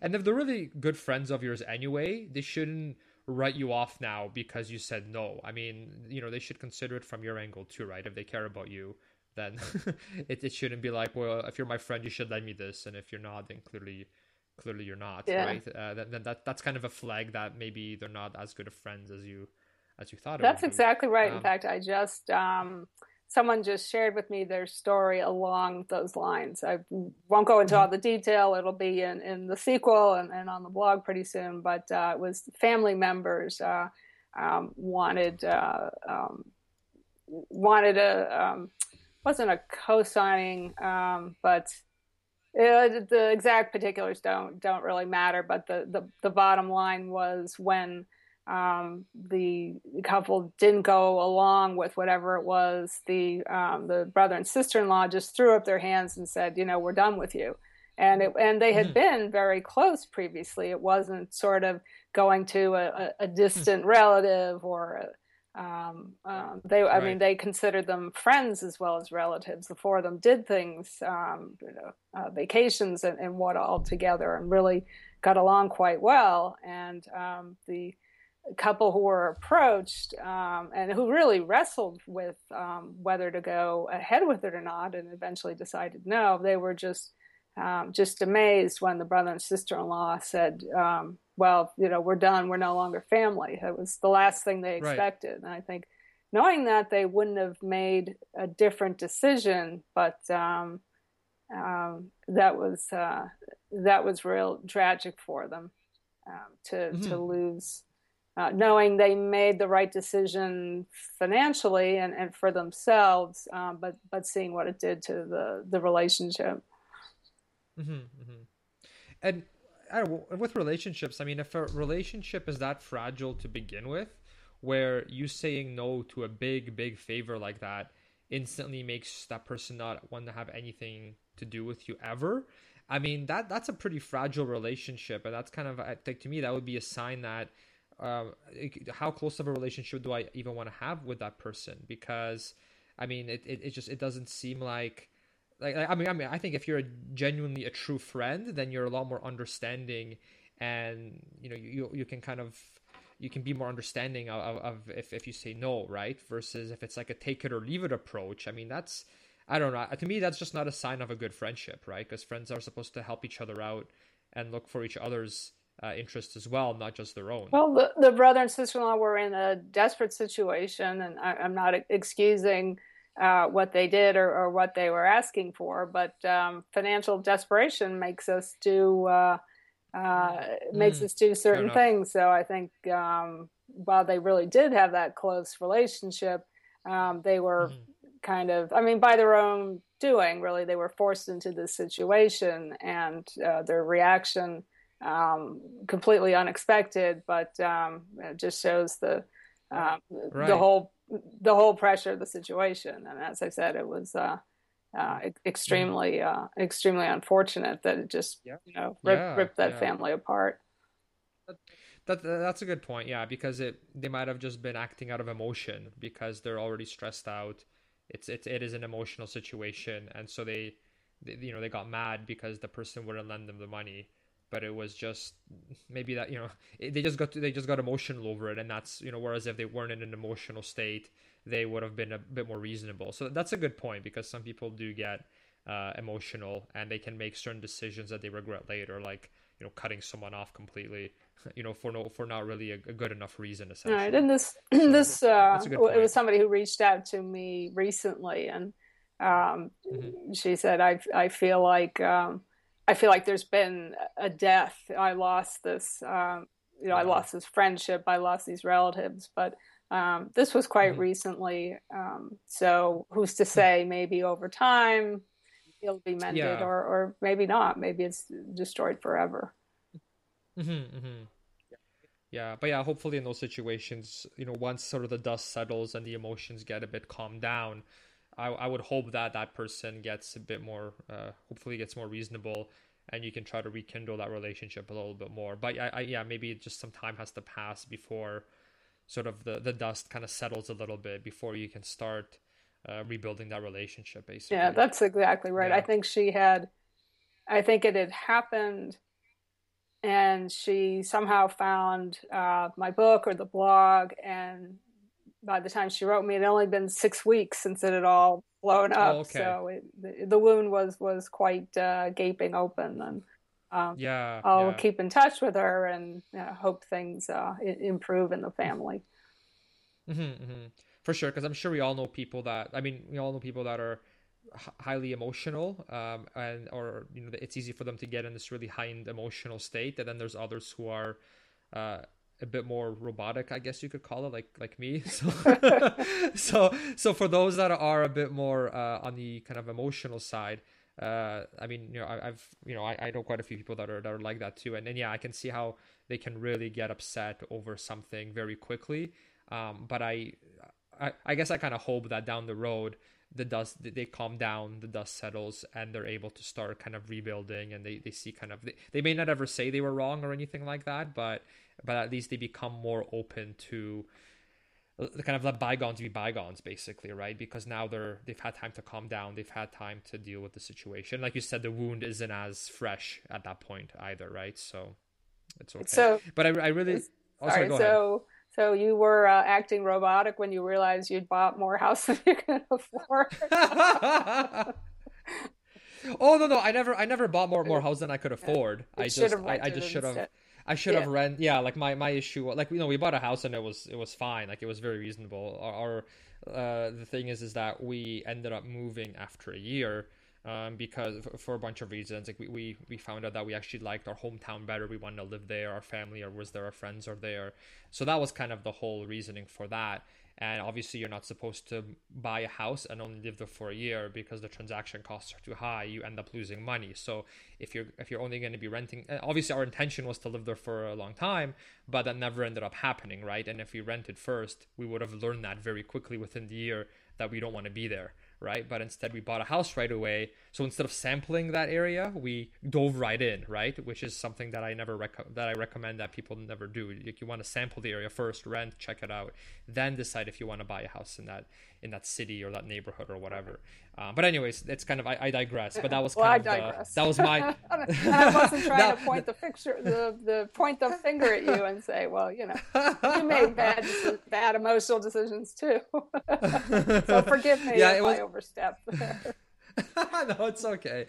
And if they're really good friends of yours anyway, they shouldn't write you off now because you said no. I mean, you know, they should consider it from your angle too, right? If they care about you, then it, it shouldn't be like, well, if you're my friend, you should lend me this, and if you're not, then clearly, clearly you're not, yeah. right? Uh, then, that that's kind of a flag that maybe they're not as good of friends as you as you thought. That's exactly right. Um, In fact, I just um, someone just shared with me their story along those lines. I won't go into mm-hmm. all the detail. It'll be in, in the sequel and, and on the blog pretty soon. But uh, it was family members uh, um, wanted uh, um, wanted a um, wasn't a co-signing, um, but the exact particulars don't don't really matter. But the the, the bottom line was when um, the couple didn't go along with whatever it was. The um, the brother and sister in law just threw up their hands and said, "You know, we're done with you." And it, and they had mm-hmm. been very close previously. It wasn't sort of going to a, a distant relative or a, um, um, they, I right. mean, they considered them friends as well as relatives. The four of them did things, um, you know, uh, vacations and, and, what all together, and really got along quite well. And um, the couple who were approached um, and who really wrestled with um, whether to go ahead with it or not, and eventually decided no. They were just um, just amazed when the brother and sister-in-law said, um, "Well, you know, we're done. We're no longer family." It was the last thing they expected, right. and I think knowing that they wouldn't have made a different decision, but um, um, that was uh, that was real tragic for them to mm-hmm. to lose uh, knowing they made the right decision financially and, and for themselves, um, but but seeing what it did to the the relationship. Mm-hmm, mm-hmm. And with relationships, I mean, if a relationship is that fragile to begin with, where you saying no to a big big favor like that instantly makes that person not want to have anything to do with you ever. I mean that that's a pretty fragile relationship, and that's kind of I think to me that would be a sign that um, how close of a relationship do I even want to have with that person? Because I mean, it, it, it just it doesn't seem like like I mean I mean I think if you're a genuinely a true friend, then you're a lot more understanding, and you know you you can kind of you can be more understanding of, of if, if you say no, right? Versus if it's like a take it or leave it approach. I mean, that's, I don't know. To me, that's just not a sign of a good friendship, right? Because friends are supposed to help each other out and look for each other's uh, interests as well, not just their own. Well, the, the brother and sister in law were in a desperate situation, and I, am not excusing uh, what they did or, or, what they were asking for, but um, financial desperation makes us do uh, uh makes mm, us do certain things. So I think um, while they really did have that close relationship, um, they were mm. kind of, I mean, by their own doing, really, they were forced into this situation, and uh, their reaction um, completely unexpected, but um, it just shows the um, right. the whole the whole pressure of the situation. And as I said, it was uh, uh, extremely uh, extremely unfortunate that it just yeah. you know ripped, yeah, ripped that yeah. family apart. That, that's a good point, yeah, because it they might have just been acting out of emotion because they're already stressed out. It's it's it is an emotional situation, and so they, they you know they got mad because the person wouldn't lend them the money but it was just maybe that you know they just got to, they just got emotional over it and that's you know whereas if they weren't in an emotional state they would have been a bit more reasonable so that's a good point because some people do get uh, emotional and they can make certain decisions that they regret later like you know cutting someone off completely you know for no for not really a, a good enough reason essentially. right and this so this uh, it was somebody who reached out to me recently and um, mm-hmm. she said i i feel like um, I feel like there's been a death. I lost this, um, you know, I lost this friendship. I lost these relatives, but um, this was quite mm-hmm. recently. Um, so who's to say? Maybe over time it'll be mended, yeah. or or maybe not. Maybe it's destroyed forever. Mm-hmm, mm-hmm. Yeah, but yeah, hopefully in those situations, you know, once sort of the dust settles and the emotions get a bit calmed down, I, I would hope that that person gets a bit more, uh, hopefully gets more reasonable, and you can try to rekindle that relationship a little bit more. But I, I yeah, maybe just some time has to pass before sort of the the dust kind of settles a little bit before you can start uh, rebuilding that relationship basically yeah that's exactly right yeah. i think she had i think it had happened and she somehow found uh, my book or the blog and by the time she wrote me it had only been six weeks since it had all blown up oh, okay. so it, the, the, wound was was quite uh, gaping open and um, yeah, I'll yeah. keep in touch with her and uh, hope things uh, improve in the family. Mm-hmm, mm-hmm. For sure, because I'm sure we all know people that I mean, we all know people that are h- highly emotional, um, and or you know, it's easy for them to get in this really heightened emotional state, and then there's others who are. A bit more robotic, I guess you could call it, like like me. So, so so for those that are a bit more uh, on the kind of emotional side, uh, I mean, you know, I, have you know, I, I know quite a few people that are that are like that too, and then yeah, I can see how they can really get upset over something very quickly. Um, but I, I, I guess I kind of hope that down the road the dust they calm down the dust settles and they're able to start kind of rebuilding and they, they see kind of they, they may not ever say they were wrong or anything like that but but at least they become more open to kind of let bygones be bygones basically right? Because now they're they've had time to calm down. They've had time to deal with the situation. Like you said the wound isn't as fresh at that point either right? So it's okay. So but i, I really oh, sorry, sorry so so you were uh, acting robotic when you realized you'd bought more house than you could afford. Oh no no i never i never bought more more house than i could afford. I just I, I just should have I should have rent. Yeah, like my my issue, like you know, we bought a house and it was it was fine. Like it was very reasonable. Our, our uh, the thing is, is that we ended up moving after a year. Um, because for a bunch of reasons, like we, we, we found out that we actually liked our hometown better. We wanted to live there. Our family or was there, our friends are there. So that was kind of the whole reasoning for that and obviously you're not supposed to buy a house and only live there for a year because the transaction costs are too high. You end up losing money. So if you're if you're only going to be renting obviously our intention was to live there for a long time but that never ended up happening right? And if we rented first we would have learned that very quickly within the year that we don't want to be there right? But instead, we bought a house right away. So instead of sampling that area, we dove right in, right? Which is something that I never rec- that I recommend that people never do. Like you want to sample the area first, rent, check it out, then decide if you want to buy a house in that in that city or that neighborhood or whatever. Um, but anyways, it's kind of I, I, digress. But that was well, kind of the, that was my. I wasn't trying that, to point the picture, the the point the finger at you and say, well, you know, you made bad bad emotional decisions too. so forgive me yeah, if was... I overstepped no, it's okay.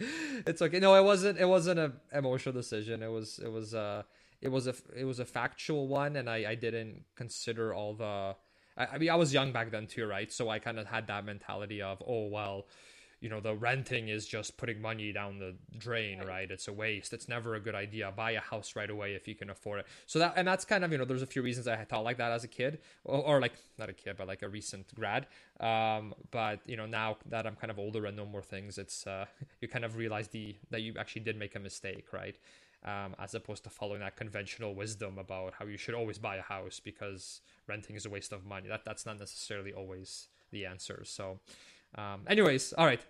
It's okay. No, it wasn't. It wasn't an emotional decision. It was. It was. Uh, it was a. It was a factual one, and I. I didn't consider all the I, I mean, I was young back then too, right? So I kind of had that mentality of, oh well, you know, the renting is just putting money down the drain, right? It's a waste. It's never a good idea. Buy a house right away if you can afford it. So that, and that's kind of, you know, there's a few reasons I thought like that as a kid, or, or like not a kid, but like a recent grad. Um, but you know, now that I'm kind of older and know more things, it's uh, you kind of realize the that you actually did make a mistake, right? Um, as opposed to following that conventional wisdom about how you should always buy a house because renting is a waste of money. That that's not necessarily always the answer. So, um, anyways, all right.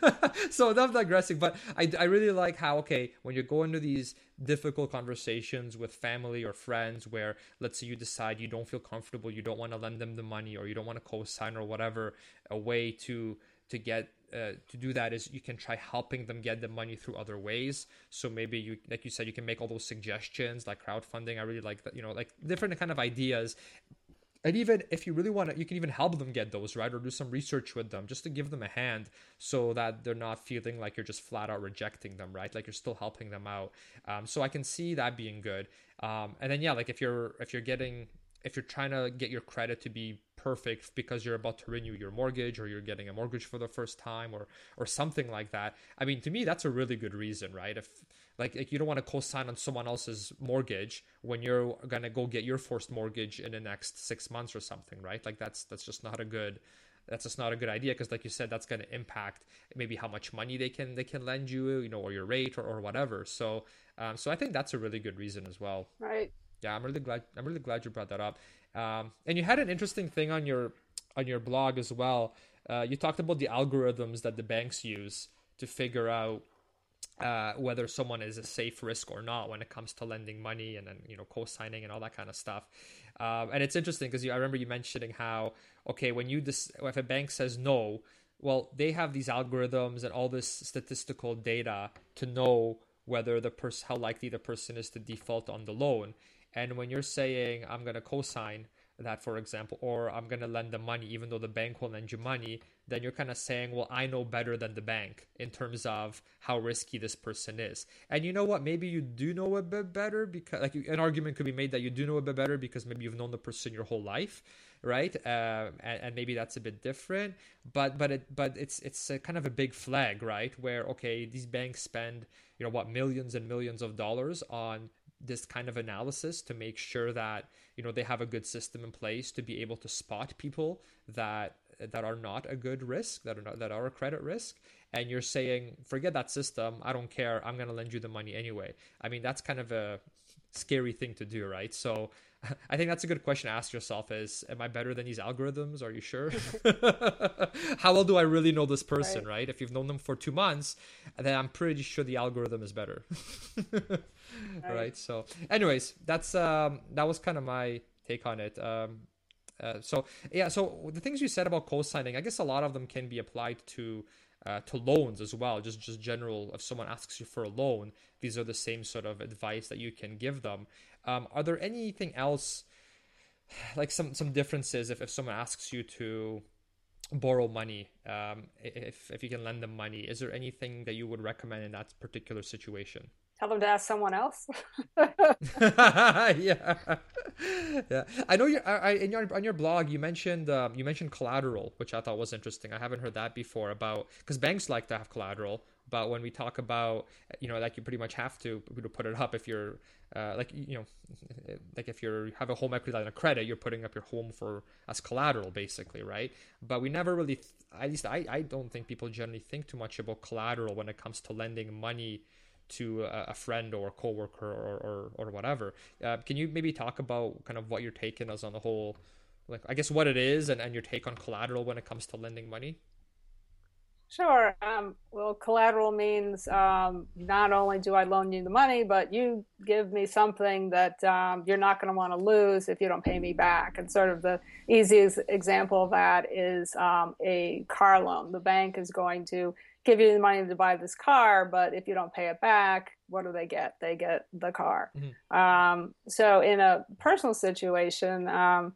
so enough digressing, but I, I really like how okay when you go into these difficult conversations with family or friends where let's say you decide you don't feel comfortable, you don't want to lend them the money or you don't want to co-sign or whatever, a way to to get uh, to do that is you can try helping them get the money through other ways. So maybe you, like you said, you can make all those suggestions like crowdfunding. I really like that, you know, like different kind of ideas, and even if you really want to you can even help them get those right? Or do some research with them just to give them a hand so that they're not feeling like you're just flat out rejecting them right? Like you're still helping them out. Um, so i can see that being good. Um, and then yeah like if you're if you're getting if you're trying to get your credit to be perfect because you're about to renew your mortgage or you're getting a mortgage for the first time or or something like that i mean to me that's a really good reason right? If like, like you don't want to co-sign on someone else's mortgage when you're gonna go get your first mortgage in the next six months or something, right? Like that's that's just not a good that's just not a good idea because like you said that's going to impact maybe how much money they can they can lend you you know or your rate or, or whatever. So um, so i think that's a really good reason as well. Right yeah i'm really glad i'm really glad you brought that up um, and you had an interesting thing on your on your blog as well uh, you talked about the algorithms that the banks use to figure out uh, whether someone is a safe risk or not when it comes to lending money and then you know co-signing and all that kind of stuff. Um, and it's interesting because I remember you mentioning how okay when you dis- if a bank says no, well they have these algorithms and all this statistical data to know whether the person how likely the person is to default on the loan. And when you're saying I'm going to co-sign that, for example, or I'm going to lend the money even though the bank will lend you money, then you're kind of saying, well, I know better than the bank in terms of how risky this person is. And you know what? Maybe you do know a bit better because, like, an argument could be made that you do know a bit better because maybe you've known the person your whole life, right? Uh, and, and, maybe that's a bit different. But but it but it's it's kind of a big flag, right? Where okay, these banks spend you know what millions and millions of dollars on this kind of analysis to make sure that you know they have a good system in place to be able to spot people that that are not a good risk that are not that are a credit risk. And you're saying forget that system. I don't care. I'm going to lend you the money anyway. I mean that's kind of a scary thing to do right? So i think that's a good question to ask yourself is am i better than these algorithms are you sure how well do i really know this person right. right if you've known them for two months then i'm pretty sure the algorithm is better right. right. so anyways that's um that was kind of my take on it um uh, so yeah, so the things you said about co-signing, I guess a lot of them can be applied to uh, to loans as well. Just just general, if someone asks you for a loan, these are the same sort of advice that you can give them. Um, are there anything else, like some some differences if if someone asks you to borrow money um, if if you can lend them money is there anything that you would recommend in that particular situation tell them to ask someone else. yeah, yeah. I know you. I, in your on your blog, you mentioned um, you mentioned collateral, which I thought was interesting. I haven't heard that before about because banks like to have collateral. But when we talk about, you know, like you pretty much have to, put it up if you're, uh, like you know, like if you have a home equity line of credit, you're putting up your home for as collateral, basically, right? But we never really, at least I, I don't think people generally think too much about collateral when it comes to lending money to a, friend or a coworker or or, or whatever. Uh, can you maybe talk about kind of what your take is on the whole, like I guess what it is and, and your take on collateral when it comes to lending money? Sure. Um, well, collateral means um, not only do I loan you the money, but you give me something that um, you're not going to want to lose if you don't pay me back. And sort of the easiest example of that is um, a car loan. The bank is going to give you the money to buy this car, but if you don't pay it back, what do they get? They get the car. Mm-hmm. Um, so in a personal situation, um,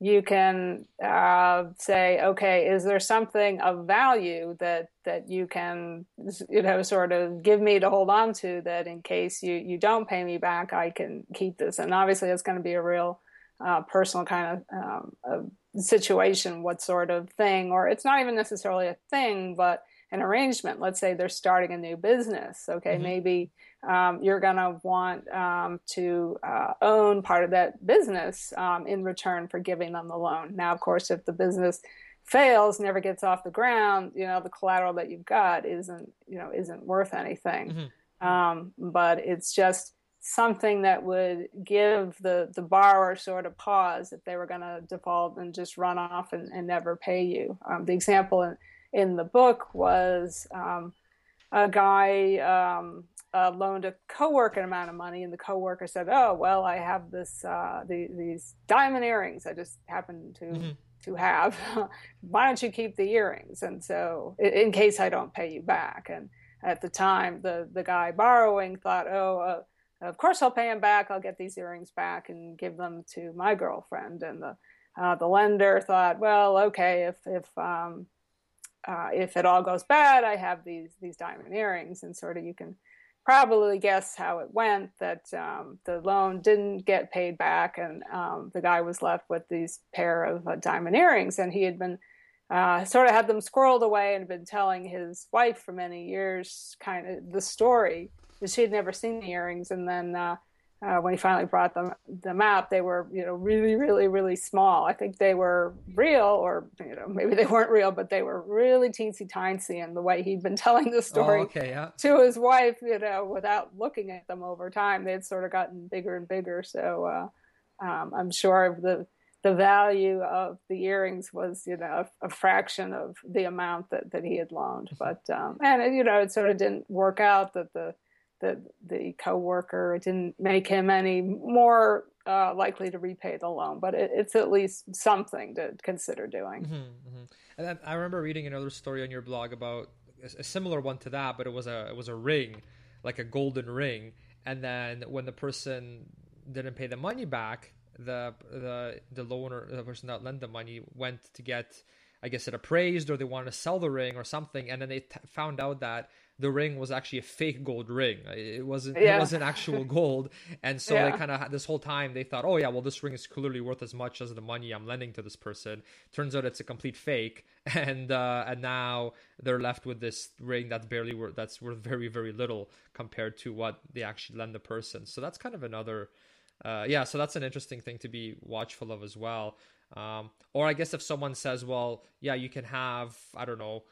you can uh, say, okay, is there something of value that that you can, you know, sort of give me to hold on to that in case you you don't pay me back, I can keep this. And obviously, it's going to be a real uh, personal kind of um, situation, what sort of thing, or it's not even necessarily a thing, but an arrangement. Let's say they're starting a new business. Okay, mm-hmm. maybe um, you're going to want um, to uh, own part of that business um, in return for giving them the loan. Now, of course, if the business fails, never gets off the ground, you know the collateral that you've got isn't you know isn't worth anything. Mm-hmm. Um, but it's just something that would give the the borrower sort of pause if they were going to default and just run off and, and never pay you. Um, the example in, in the book was um, a guy um, uh, loaned a coworker an amount of money, and the coworker said, "Oh, well, I have this uh, the, these diamond earrings. I just happen to." Mm-hmm. To have, why don't you keep the earrings? And so, in, in, case I don't pay you back. And at the time, the the guy borrowing thought, oh, uh, of course I'll pay him back. I'll get these earrings back and give them to my girlfriend. And the uh, the lender thought, well, okay, if if um, uh, if it all goes bad, I have these these diamond earrings, and sort of you can probably guess how it went. That um, the loan didn't get paid back, and um, the guy was left with these pair of uh, diamond earrings, and he had been uh, sort of had them squirreled away and been telling his wife for many years, kind of the story, she had never seen the earrings, and then uh, when he finally brought them them out, they were you know really really really small. I think they were real, or you know maybe they weren't real, but they were really teensy tiny. And the way he'd been telling the story oh, okay, yeah. to his wife, you know, without looking at them over time, they had sort of gotten bigger and bigger. So uh, um, I'm sure the the value of the earrings was, you know, a, a fraction of the amount that, that he had loaned. Mm-hmm. But um, and you know, it sort of didn't work out that the the the coworker It didn't make him any more uh, likely to repay the loan. But it, it's at least something to consider doing. Mm-hmm, mm-hmm. And I remember reading another story on your blog about a, a similar one to that, but it was a it was a ring, like a golden ring. And then when the person didn't pay the money back, the the the loaner, the person that lent the money, went to get, I guess, it appraised, or they wanted to sell the ring or something, and then they t- found out that the ring was actually a fake gold ring. It wasn't. Yeah. It wasn't actual gold, and so yeah. they kind of this whole time they thought, oh yeah, well this ring is clearly worth as much as the money I'm lending to this person. Turns out it's a complete fake, and uh, and now they're left with this ring that's barely worth that's worth very very little compared to what they actually lend the person. So that's kind of another uh, yeah, so that's an interesting thing to be watchful of as well. Um, or I guess if someone says, well, yeah, you can have, I don't know,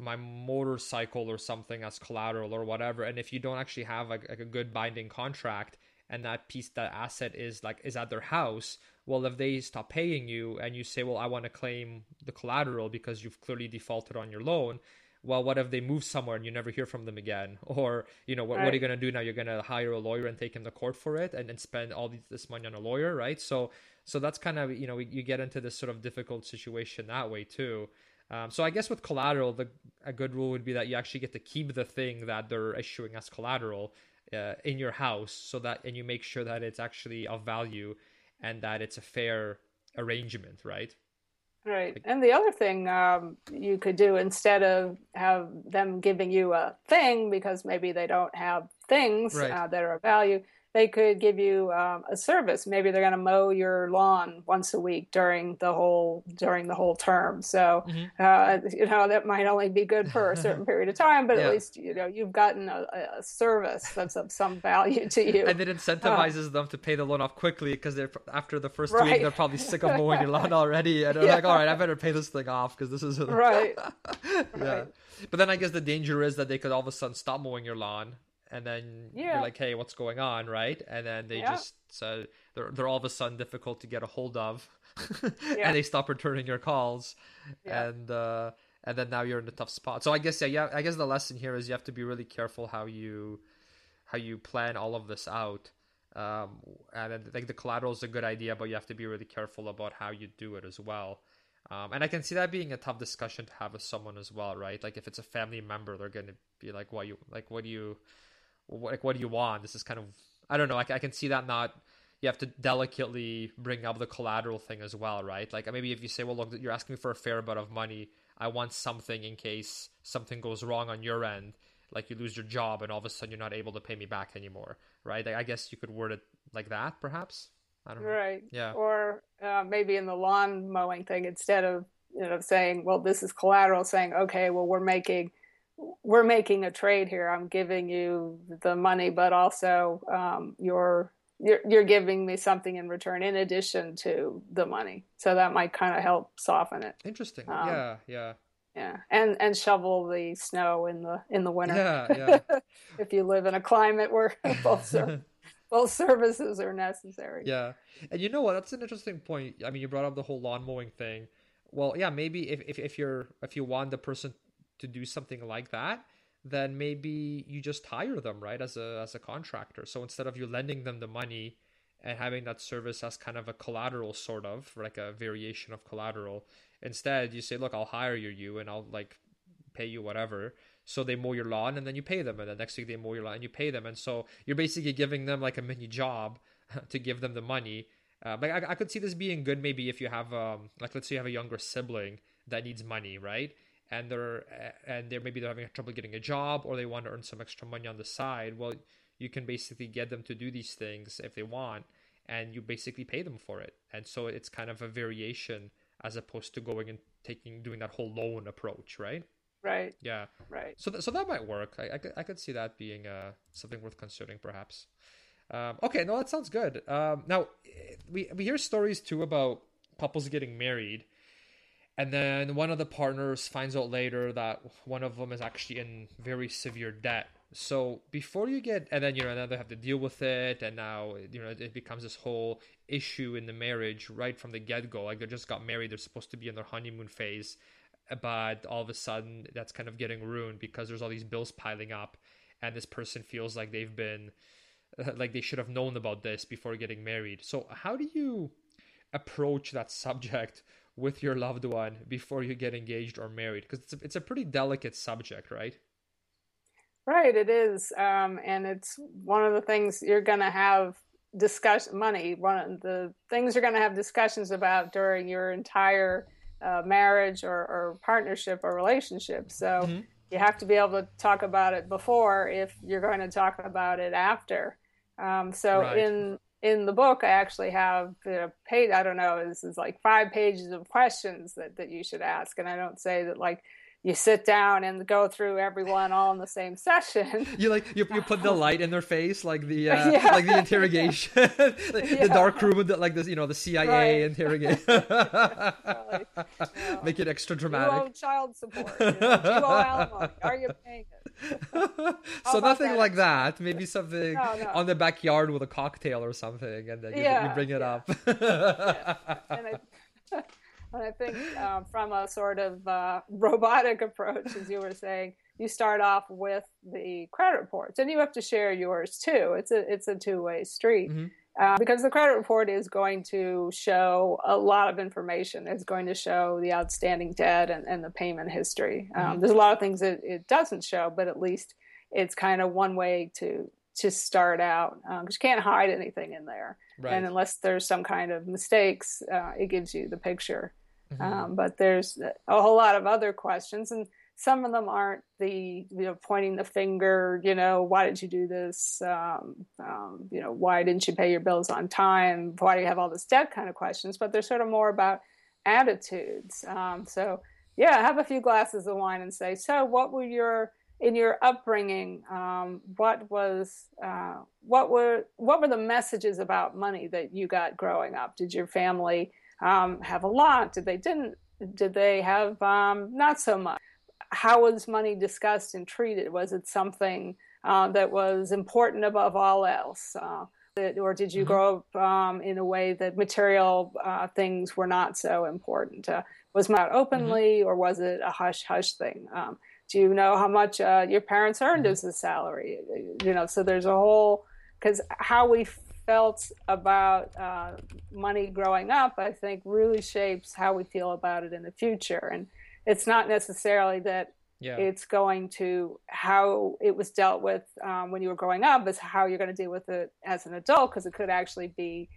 my motorcycle or something as collateral or whatever, and if you don't actually have like, like a good binding contract and that piece, that asset is like is at their house, well, if they stop paying you and you say, well, I want to claim the collateral because you've clearly defaulted on your loan, well, what if they move somewhere and you never hear from them again? Or, you know, what, right. what are you going to do now? You're going to hire a lawyer and take him to court for it and then spend all this money on a lawyer, right? So, so that's kind of, you know, you get into this sort of difficult situation that way too. Um, so I guess with collateral, the a good rule would be that you actually get to keep the thing that they're issuing as collateral uh, in your house, so that and you make sure that it's actually of value and that it's a fair arrangement, right? Right. And the other thing um, you could do instead of have them giving you a thing because maybe they don't have things right. uh, that are of value, they could give you um, a service. Maybe they're going to mow your lawn once a week during the whole during the whole term. So mm-hmm. uh, you know that might only be good for a certain period of time, but yeah. at least you know you've gotten a, a, service that's of some value to you. And it incentivizes uh, them to pay the loan off quickly because they're after the first right. week they're probably sick of mowing your lawn already, and they're yeah. like, "All right, I better pay this thing off because this is right." yeah. Right. But then I guess the danger is that they could all of a sudden stop mowing your lawn and then yeah. you're like, "Hey, what's going on?" Right? And then they yeah. just so they're they're all of a sudden difficult to get a hold of, yeah. and they stop returning your calls, and uh, and then now you're in a tough spot. So I guess yeah, yeah, I guess the lesson here is you have to be really careful how you how you plan all of this out. Um, and I think the collateral is a good idea, but you have to be really careful about how you do it as well. Um, and I can see that being a tough discussion to have with someone as well, right? Like if it's a family member, they're going to be like, "What you like? What do you?" Like what do you want? This is kind of i don't know i, I can see that not you have to delicately bring up the collateral thing as well right? Like maybe if you say well look you're asking me for a fair amount of money i want something in case something goes wrong on your end like you lose your job and all of a sudden you're not able to pay me back anymore right? I guess you could word it like that perhaps? I don't know. Right. Yeah. Or uh, maybe in the lawn mowing thing instead of you know saying well this is collateral saying okay well we're making we're making a trade here. I'm giving you the money, but also um, you're, you're you're giving me something in return in addition to the money. So that might kind of help soften it. Interesting. Um, yeah, yeah. Yeah, and and shovel the snow in the in the winter. Yeah, yeah. if you live in a climate where both both services are necessary. Yeah, and you know what? That's an interesting point. I mean, you brought up the whole lawn mowing thing. Well, yeah, maybe if if, if you're if you want the person to do something like that, then maybe you just hire them, right, as a as a contractor. So instead of you lending them the money and having that service as kind of a collateral sort of like a variation of collateral, instead you say, "Look, I'll hire you and I'll like pay you whatever." So they mow your lawn and then you pay them, and the next week they mow your lawn and you pay them, and so you're basically giving them like a mini job to give them the money. Uh, but I, I could see this being good maybe if you have um like let's say you have a younger sibling that needs money, right? And they're and they're maybe they're having trouble getting a job or they want to earn some extra money on the side well you can basically get them to do these things if they want and you basically pay them for it. And so it's kind of a variation as opposed to going and taking doing that whole loan approach right? Right. Yeah. Right. So th- so that might work. I i could, I could see that being uh something worth considering perhaps. Um, okay no that sounds good. Um, now we we hear stories too about couples getting married and then one of the partners finds out later that one of them is actually in very severe debt So before you get, and then you know, now they have to deal with it, and now you know it becomes this whole issue in the marriage right from the get go. Like they just got married, they're supposed to be in their honeymoon phase, but all of a sudden that's kind of getting ruined because there's all these bills piling up, and this person feels like they've been, like they should have known about this before getting married. So how do you approach that subject with your loved one before you get engaged or married? Because it's a, it's a pretty delicate subject, right? Right, it is, um, and it's one of the things you're going to have discuss money. One of the things you're going to have discussions about during your entire uh, marriage or, or, partnership or relationship. So mm-hmm. you have to be able to talk about it before if you're going to talk about it after. Um, so right. in in the book, I actually have a page. I don't know, this is like five pages of questions that that you should ask, and I don't say that like you sit down and go through everyone all in the same session. You like you, you put the light in their face, like the uh, yeah. like the interrogation, the, yeah. the dark room, the, like the you know the CIA right. interrogation. right. Make it extra dramatic. You owe child support. You, know, you owe alimony. Are you paying it? so nothing like that. Maybe something no, no. on the backyard with a cocktail or something, and then you, you bring it up. And I, think uh, from a sort of uh, robotic approach, as you were saying, you start off with the credit reports, and you have to share yours too. It's a it's a two way street. Mm-hmm. Uh, because the credit report is going to show a lot of information. It's going to show the outstanding debt and, and the payment history. Um, mm-hmm. There's a lot of things that it doesn't show, but at least it's kind of one way to to start out because um, you can't hide anything in there. Right. And unless there's some kind of mistakes, uh, it gives you the picture. Mm-hmm. Um, but there's a whole lot of other questions, and some of them aren't the you know pointing the finger. You know, why did you do this? Um, um, you know, why didn't you pay your bills on time? Why do you have all this debt? Kind of questions, but they're sort of more about attitudes. Um, so yeah, have a few glasses of wine and say, so what were your in your upbringing, um, what was uh, what were what were the messages about money that you got growing up? Did your family um, have a lot? Did they didn't? Did they have um, not so much? How was money discussed and treated? Was it something uh, that was important above all else? Uh, or did you mm-hmm. grow up um, in a way that material uh, things were not so important? Uh, was not openly, mm-hmm. or was it a hush hush thing? Um, do you know how much uh, your parents earned mm-hmm. as a salary? You know, so there's a whole because how we felt about uh, money growing up, I think, really shapes how we feel about it in the future. And it's not necessarily that yeah. it's going to how it was dealt with um, when you were growing up, is how you're going to deal with it as an adult, because it could actually be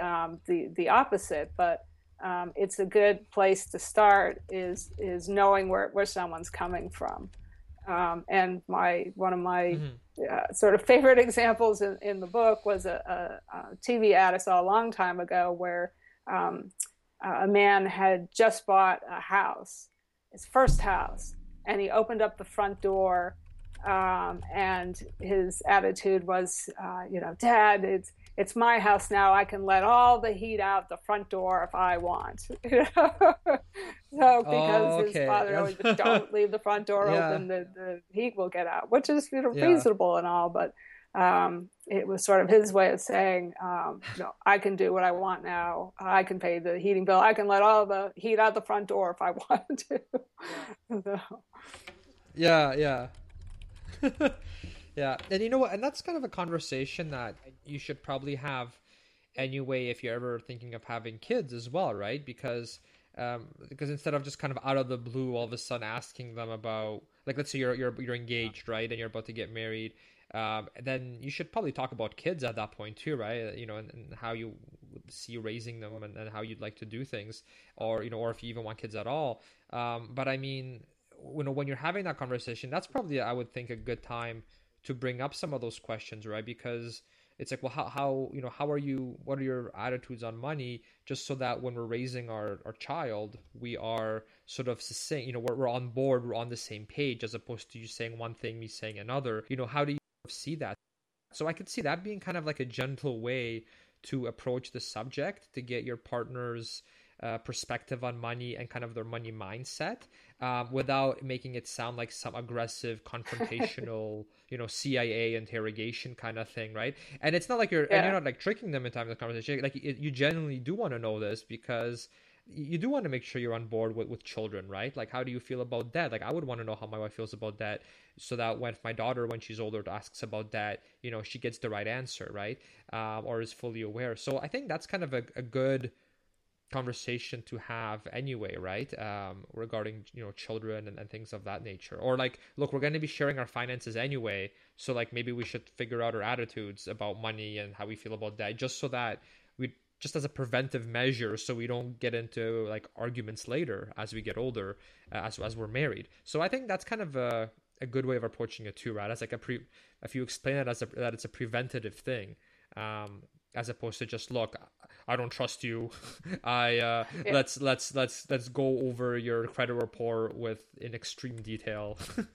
um, the the opposite. But um, it's a good place to start is is knowing where where someone's coming from. Um, and my one of my mm-hmm. uh, sort of favorite examples in, in the book was a, a, a, TV ad I saw a long time ago where um, a man had just bought a house, his first house, and he opened up the front door, um, and his attitude was, uh, you know, Dad, it's it's my house now. I can let all the heat out the front door if I want. so because oh, okay. his father always just don't leave the front door yeah. open, the, the heat will get out, which is you know yeah. reasonable and all, but um, it was sort of his way of saying, um, you know, I can do what I want now. I can pay the heating bill. I can let all the heat out the front door if I want to. so. Yeah, yeah. Yeah, and you know what? And that's kind of a conversation that you should probably have anyway if you're ever thinking of having kids as well, right? Because um, because instead of just kind of out of the blue, all of a sudden asking them about like let's say you're you're you're engaged, right, and you're about to get married. Um, then you should probably talk about kids at that point too, right? You know, and, and how you see raising them and, and, how you'd like to do things, or you know, or if you even want kids at all. Um, but I mean, you know, when you're having that conversation, that's probably I would think a good time to bring up some of those questions, right? Because it's like, well, how, how you know, how are you? What are your attitudes on money? Just so that when we're raising our our child, we are sort of saying, you know, we're, we're on board, we're on the same page, as opposed to you saying one thing, me saying another. You know, how do you see that? So I could see that being kind of like a gentle way to approach the subject to get your partner's uh, perspective on money and kind of their money mindset um, without making it sound like some aggressive confrontational you know cia interrogation kind of thing right and it's not like you're yeah. and you're not like tricking them in time of the conversation like it, you genuinely do want to know this because you do want to make sure you're on board with, with children, right? Like, how do you feel about that? Like, I would want to know how my wife feels about that so that when my daughter, when she's older, asks about that, you know, she gets the right answer, right? Um, or is fully aware. So I think that's kind of a, a good conversation to have anyway, right? Um, regarding, you know, children and, and things of that nature. Or like, look, we're going to be sharing our finances anyway. So like, maybe we should figure out our attitudes about money and how we feel about that just so that we just as a preventive measure so we don't get into like arguments later as we get older uh, as, as we're married so i think that's kind of a, a good way of approaching it too right as like a pre if you explain it as a, that it's a preventative thing um, as opposed to just look i don't trust you i uh, yeah. let's let's let's let's go over your credit report with in extreme detail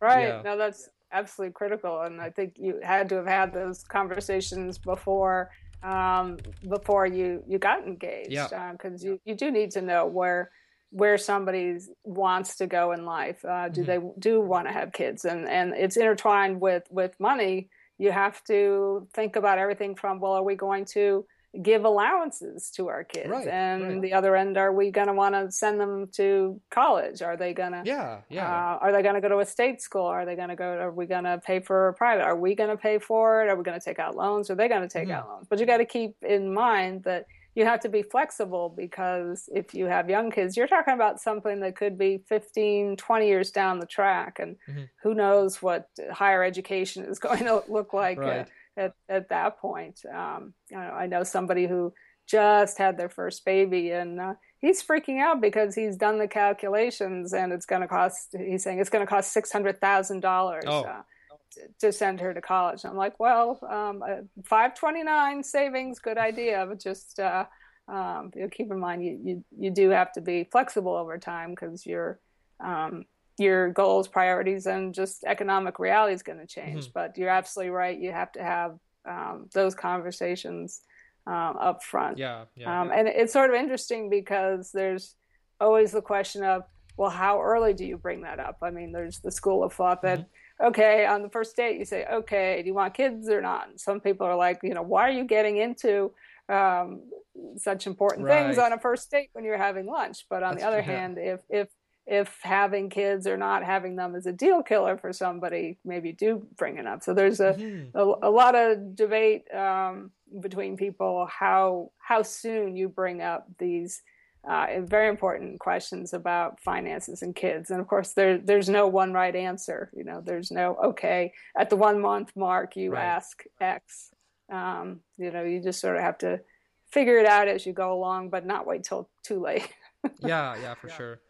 right yeah. no that's absolutely critical and i think you had to have had those conversations before um, before you you got engaged because yeah. uh, you you do need to know where where somebody wants to go in life uh, do mm-hmm. they do want to have kids and and it's intertwined with with money you have to think about everything from well are we going to give allowances to our kids? Right, and right. the other end are we going to want to send them to college? Are they going to yeah yeah. uh, are they going to go to a state school? Are they going to go are we going to pay for a private? Are we going to pay for it? Are we going to take out loans? Are they going to take mm-hmm. out loans? But you got to keep in mind that you have to be flexible because if you have young kids you're talking about something that could be 15 20 years down the track and mm-hmm. who knows what higher education is going to look like right. at, at that point. Um, I know somebody who just had their first baby and uh, he's freaking out because he's done the calculations and it's going to cost, he's saying it's going to cost $600,000 oh. uh, to, send her to college. I'm like, well, um, uh, 529 savings, good idea, but just uh, um, you know, keep in mind you, you, you do have to be flexible over time because you're, um, your goals, priorities, and just economic reality is going to change. Mm-hmm. But you're absolutely right. You have to have um, those conversations um, up front. Yeah. yeah, um, yeah. And it's sort of interesting because there's always the question of, well, how early do you bring that up? I mean, there's the school of thought that, mm-hmm. Okay, on the first date, you say, okay, do you want kids or not? And some people are like, you know, why are you getting into um, such important right. things on a first date when you're having lunch? But on That's the other true, hand, if if if having kids or not having them is a deal killer for somebody, maybe do bring it up. So there's a mm-hmm. a, a, lot of debate um, between people how how soon you bring up these uh, very important questions about finances and kids. And of course, there there's no one right answer. You know, there's no okay at the one month mark you right. ask X. Um, you know, you just sort of have to figure it out as you go along, but not wait till too late. yeah, yeah, for yeah. sure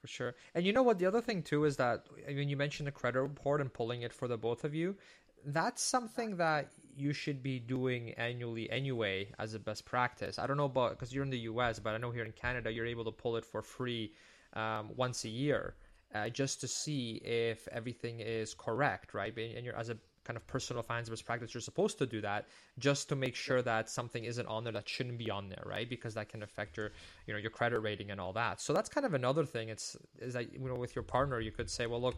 for sure. And you know what? The other thing too is that I mean, you mentioned the credit report and pulling it for the both of you, that's something that you should be doing annually anyway as a best practice. I don't know about because you're in the U.S., but I know here in Canada you're able to pull it for free um, once a year. Uh, just to see if everything is correct, right? And you're as a kind of personal finance best practice, you're supposed to do that just to make sure that something isn't on there that shouldn't be on there, right? Because that can affect your, you know, your credit rating and all that. So that's kind of another thing. It's is that you know with your partner, you could say, well, look,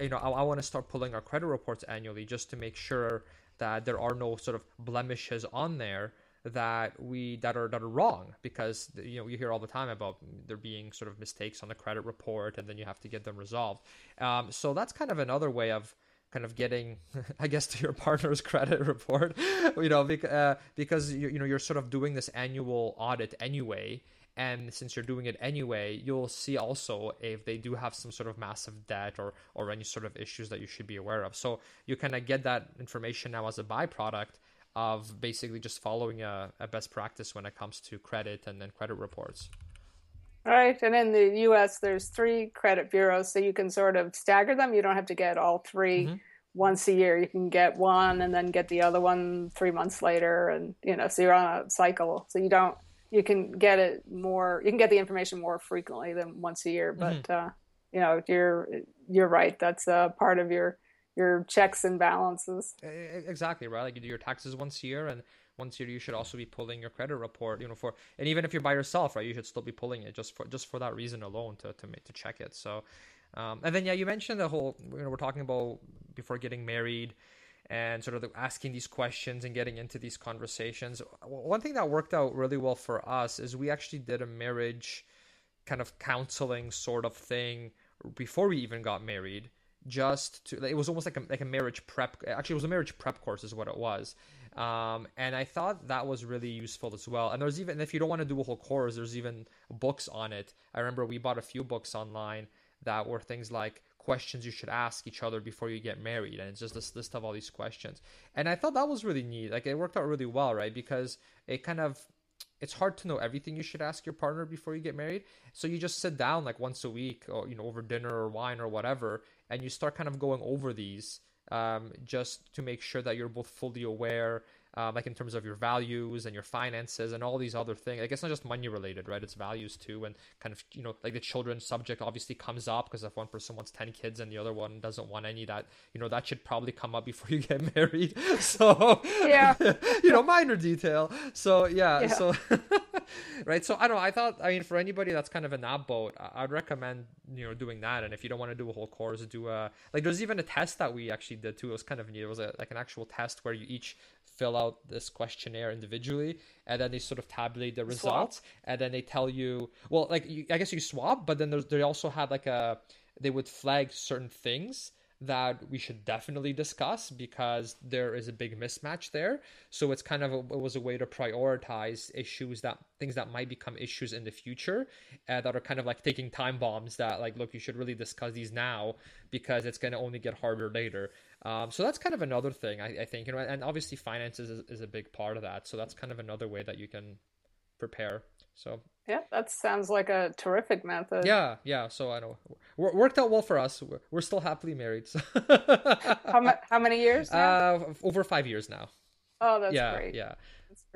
you know, I, I want to start pulling our credit reports annually just to make sure that there are no sort of blemishes on there that we that are that are wrong because you know you hear all the time about there being sort of mistakes on the credit report and then you have to get them resolved. Um, so that's kind of another way of kind of getting, I guess, to your partner's credit report, you know, because, uh, because you, you know you're sort of doing this annual audit anyway, and since you're doing it anyway, you'll see also if they do have some sort of massive debt or or any sort of issues that you should be aware of. So you kind of get that information now as a byproduct of basically just following a, a best practice when it comes to credit and then credit reports. Right. And in the US, there's three credit bureaus, so you can sort of stagger them. You don't have to get all 3 mm-hmm. once a year. You can get one and then get the other one three months later. And, you know, so you're on a cycle. So you don't, you can get it more, you can get the information more frequently than once a year. Mm-hmm. But, mm-hmm. uh, you know, you're, you're right. That's a part of your, your checks and balances. Exactly. Right. Like you do your taxes once a year and once you you should also be pulling your credit report, you know, for and even if you're by yourself, right, you should still be pulling it just for just for that reason alone to to to check it. So, um, and then yeah, you mentioned the whole you know we're talking about before getting married and sort of asking these questions and getting into these conversations. One thing that worked out really well for us is we actually did a marriage kind of counseling sort of thing before we even got married just to it was almost like a like a marriage prep actually it was a marriage prep course is what it was um, and I thought that was really useful as well. And there's even if you don't want to do a whole course, there's even books on it. I remember we bought a few books online that were things like questions you should ask each other before you get married and it's just this list of all these questions. And i thought that was really neat. Like it worked out really well right? Because it kind of it's hard to know everything you should ask your partner before you get married. So you just sit down like once a week or you know over dinner or wine or whatever and you start kind of going over these um, just to make sure that you're both fully aware um, like in terms of your values and your finances and all these other things. Like it's not just money related, right? It's values too, and kind of you know like the children subject obviously comes up because if one person wants ten kids and the other one doesn't want any, that you know that should probably come up before you get married. So yeah, you know minor detail. So yeah, yeah. so right. So I don't know. I thought I mean for anybody that's kind of in that boat, I'd recommend you know doing that. And if you don't want to do a whole course, do a like there's even a test that we actually did too. It was kind of neat. It was a, like an actual test where you each fill out this questionnaire individually and then they sort of tabulate the results and then they tell you well like you, i guess you swap but then they also had like a they would flag certain things that we should definitely discuss because there is a big mismatch there. So it's kind of a, it was a way to prioritize issues that things that might become issues in the future uh, that are kind of like taking time bombs that like look you should really discuss these now because it's going to only get harder later. Um, so that's kind of another thing I, I think, you know, and obviously finances is, is a big part of that. So that's kind of another way that you can prepare. So yeah, that sounds like a terrific method. Yeah, yeah. So I know w- worked out well for us. We're, we're still happily married. So. how, ma- how many years? Now? Uh, over five years now. Oh, that's yeah, great. Yeah,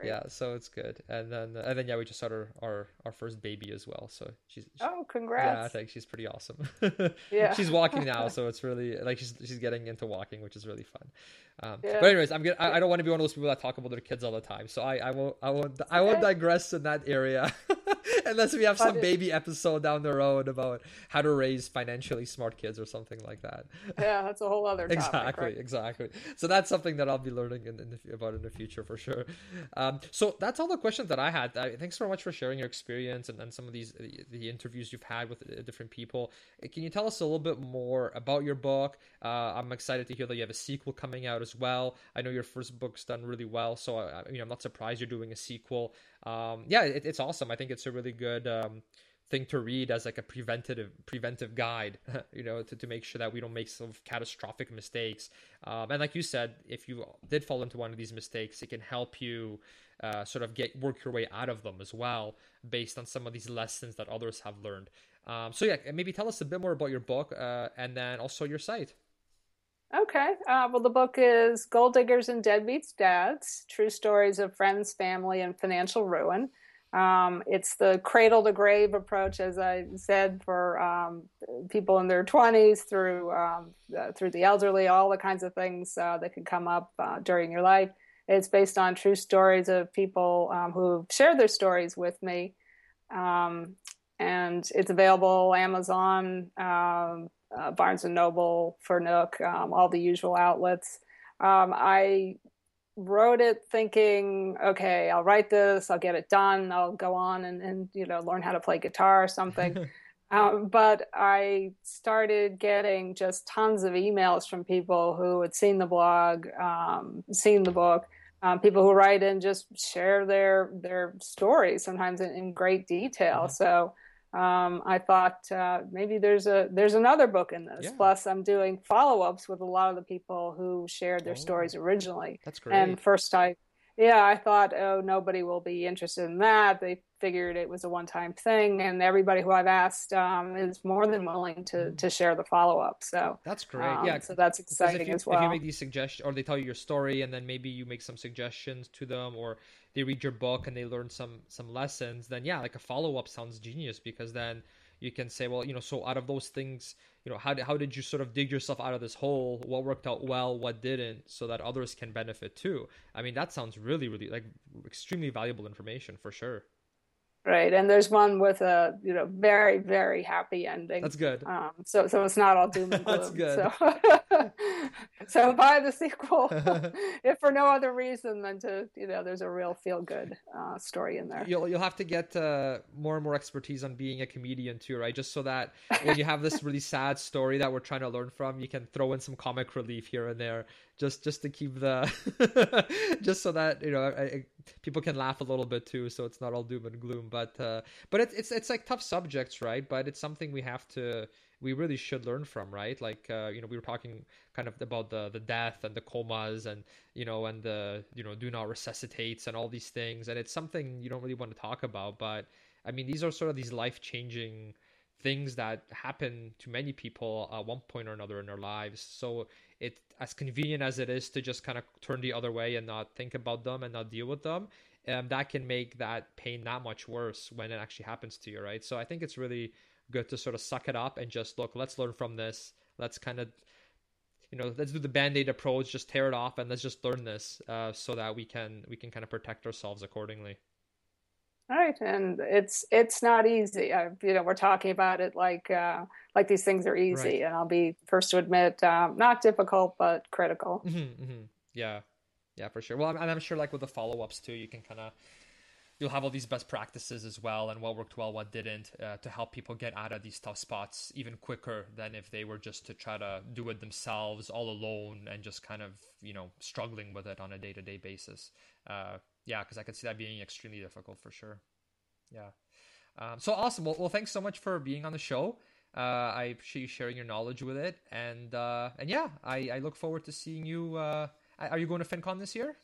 yeah, so it's good. And then and then yeah, we just had our our, our first baby as well. So she's she, oh, congrats! Yeah, I think she's pretty awesome. yeah, she's walking now, so it's really like she's she's getting into walking, which is really fun. Um, yeah. But anyways, I'm gonna I, I, don't want to be one of those people that talk about their kids all the time. So I I won't I won't I won't digress in that area. Unless we have some baby episode down the road about how to raise financially smart kids or something like that. Yeah, that's a whole other topic, exactly, right? exactly. So that's something that I'll be learning in, in the, about in the future for sure. Um, so that's all the questions that I had. Uh, thanks so much for sharing your experience and, and some of these the, the interviews you've had with uh, different people. Uh, can you tell us a little bit more about your book? Uh, I'm excited to hear that you have a sequel coming out as well. I know your first book's done really well, so I, I mean, I'm not surprised you're doing a sequel um, yeah, it, it's awesome. I think it's a really good um, thing to read as like a preventative preventive guide, you know, to, to make sure that we don't make some catastrophic mistakes. Um, and like you said, if you did fall into one of these mistakes, it can help you uh, sort of get work your way out of them as well, based on some of these lessons that others have learned. Um, so yeah, maybe tell us a bit more about your book uh, and then also your site. Okay. Uh, well, the book is Gold Diggers and Deadbeats Dads True Stories of Friends, Family, and Financial Ruin. Um, it's the cradle to grave approach, as I said, for um, people in their 20s through um, uh, through the elderly, all the kinds of things uh, that can come up uh, during your life. It's based on true stories of people um, who shared their stories with me, um, and it's available Amazon, um, uh, Barnes and Noble, for Nook, um, all the usual outlets. Um, I wrote it thinking, okay, I'll write this, I'll get it done, I'll go on and, and you know learn how to play guitar or something. um, but I started getting just tons of emails from people who had seen the blog, um, seen the book. Um, people who write in just share their their stories sometimes in, in great detail. Mm-hmm. So um, I thought uh, maybe there's a there's another book in this. Yeah. Plus, I'm doing follow ups with a lot of the people who shared their oh, stories originally. That's great. And first, I yeah, I thought, oh, nobody will be interested in that. They figured it was a one time thing, and everybody who I've asked um, is more than willing to mm. to share the follow up. So that's great. Um, yeah, so that's exciting you, as well. If you make these suggestions, or they tell you your story, and then maybe you make some suggestions to them, or they read your book and they learn some some lessons, then yeah, like a follow up sounds genius because then you can say, well, you know, so out of those things, you know, how how did you sort of dig yourself out of this hole? What worked out well, what didn't, so that others can benefit too. I mean, that sounds really, really like extremely valuable information for sure. Right, and there's one with a you know very very happy ending. That's good. Um, so so it's not all doom and gloom. That's good. So, so buy the sequel, if for no other reason than to you know there's a real feel good uh, story in there. You'll you'll have to get uh, more and more expertise on being a comedian too, right? Just so that when you have this really sad story that we're trying to learn from, you can throw in some comic relief here and there just just to keep the just so that you know I, I, people can laugh a little bit too so it's not all doom and gloom but uh but it, it's it's like tough subjects right? But it's something we have to we really should learn from right? Like uh you know we were talking kind of about the the death and the comas and you know and the you know do not resuscitates and all these things. And it's something you don't really want to talk about but i mean these are sort of these life changing things that happen to many people at one point or another in their lives. So it as convenient as it is to just kind of turn the other way and not think about them and not deal with them. Um, that can make that pain that much worse when it actually happens to you right? So i think it's really good to sort of suck it up and just look let's learn from this. Let's kind of you know let's do the band-aid approach just tear it off and let's just learn this uh, so that we can we can kind of protect ourselves accordingly right and it's it's not easy I, you know we're talking about it like uh, like these things are easy right. and i'll be first to admit um, not difficult but critical mm-hmm, mm-hmm. yeah yeah for sure well I'm, I'm sure like with the follow-ups too you can kind of you'll have all these best practices as well and what worked well what didn't uh, to help people get out of these tough spots even quicker than if they were just to try to do it themselves all alone and just kind of you know struggling with it on a day-to-day basis uh, yeah, because I could see that being extremely difficult for sure. Yeah. Um, so awesome. Well, well, thanks so much for being on the show. Uh, I appreciate you sharing your knowledge with it, and uh, and yeah, I, I look forward to seeing you. Uh, are you going to FinCon this year?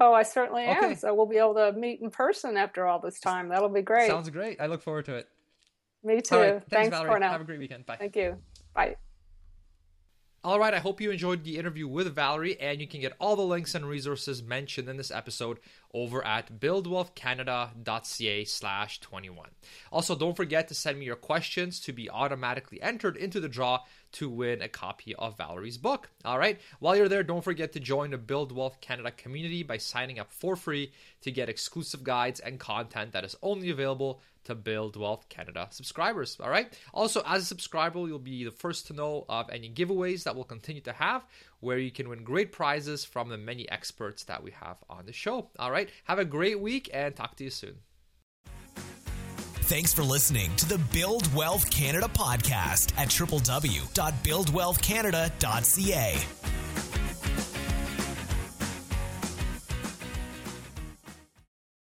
Oh, I certainly okay. am. So we'll be able to meet in person after all this time. That'll be great. Sounds great. I look forward to it. Me too. Right. Thanks, Thanks Valerie. Kornel. Have a great weekend. Bye. Thank you. Bye. All right, I hope you enjoyed the interview with Valerie, and you can get all the links and resources mentioned in this episode over at buildwealthcanada.ca slash 21. Also, don't forget to send me your questions to be automatically entered into the draw to win a copy of Valerie's book. All right, while you're there, don't forget to join the Build Wealth Canada community by signing up for free to get exclusive guides and content that is only available to Build Wealth Canada subscribers. All right. Also, as a subscriber, you'll be the first to know of any giveaways that we'll continue to have, where you can win great prizes from the many experts that we have on the show. All right. Have a great week and talk to you soon. Thanks for listening to the Build Wealth Canada podcast at www.buildwealthcanada.ca.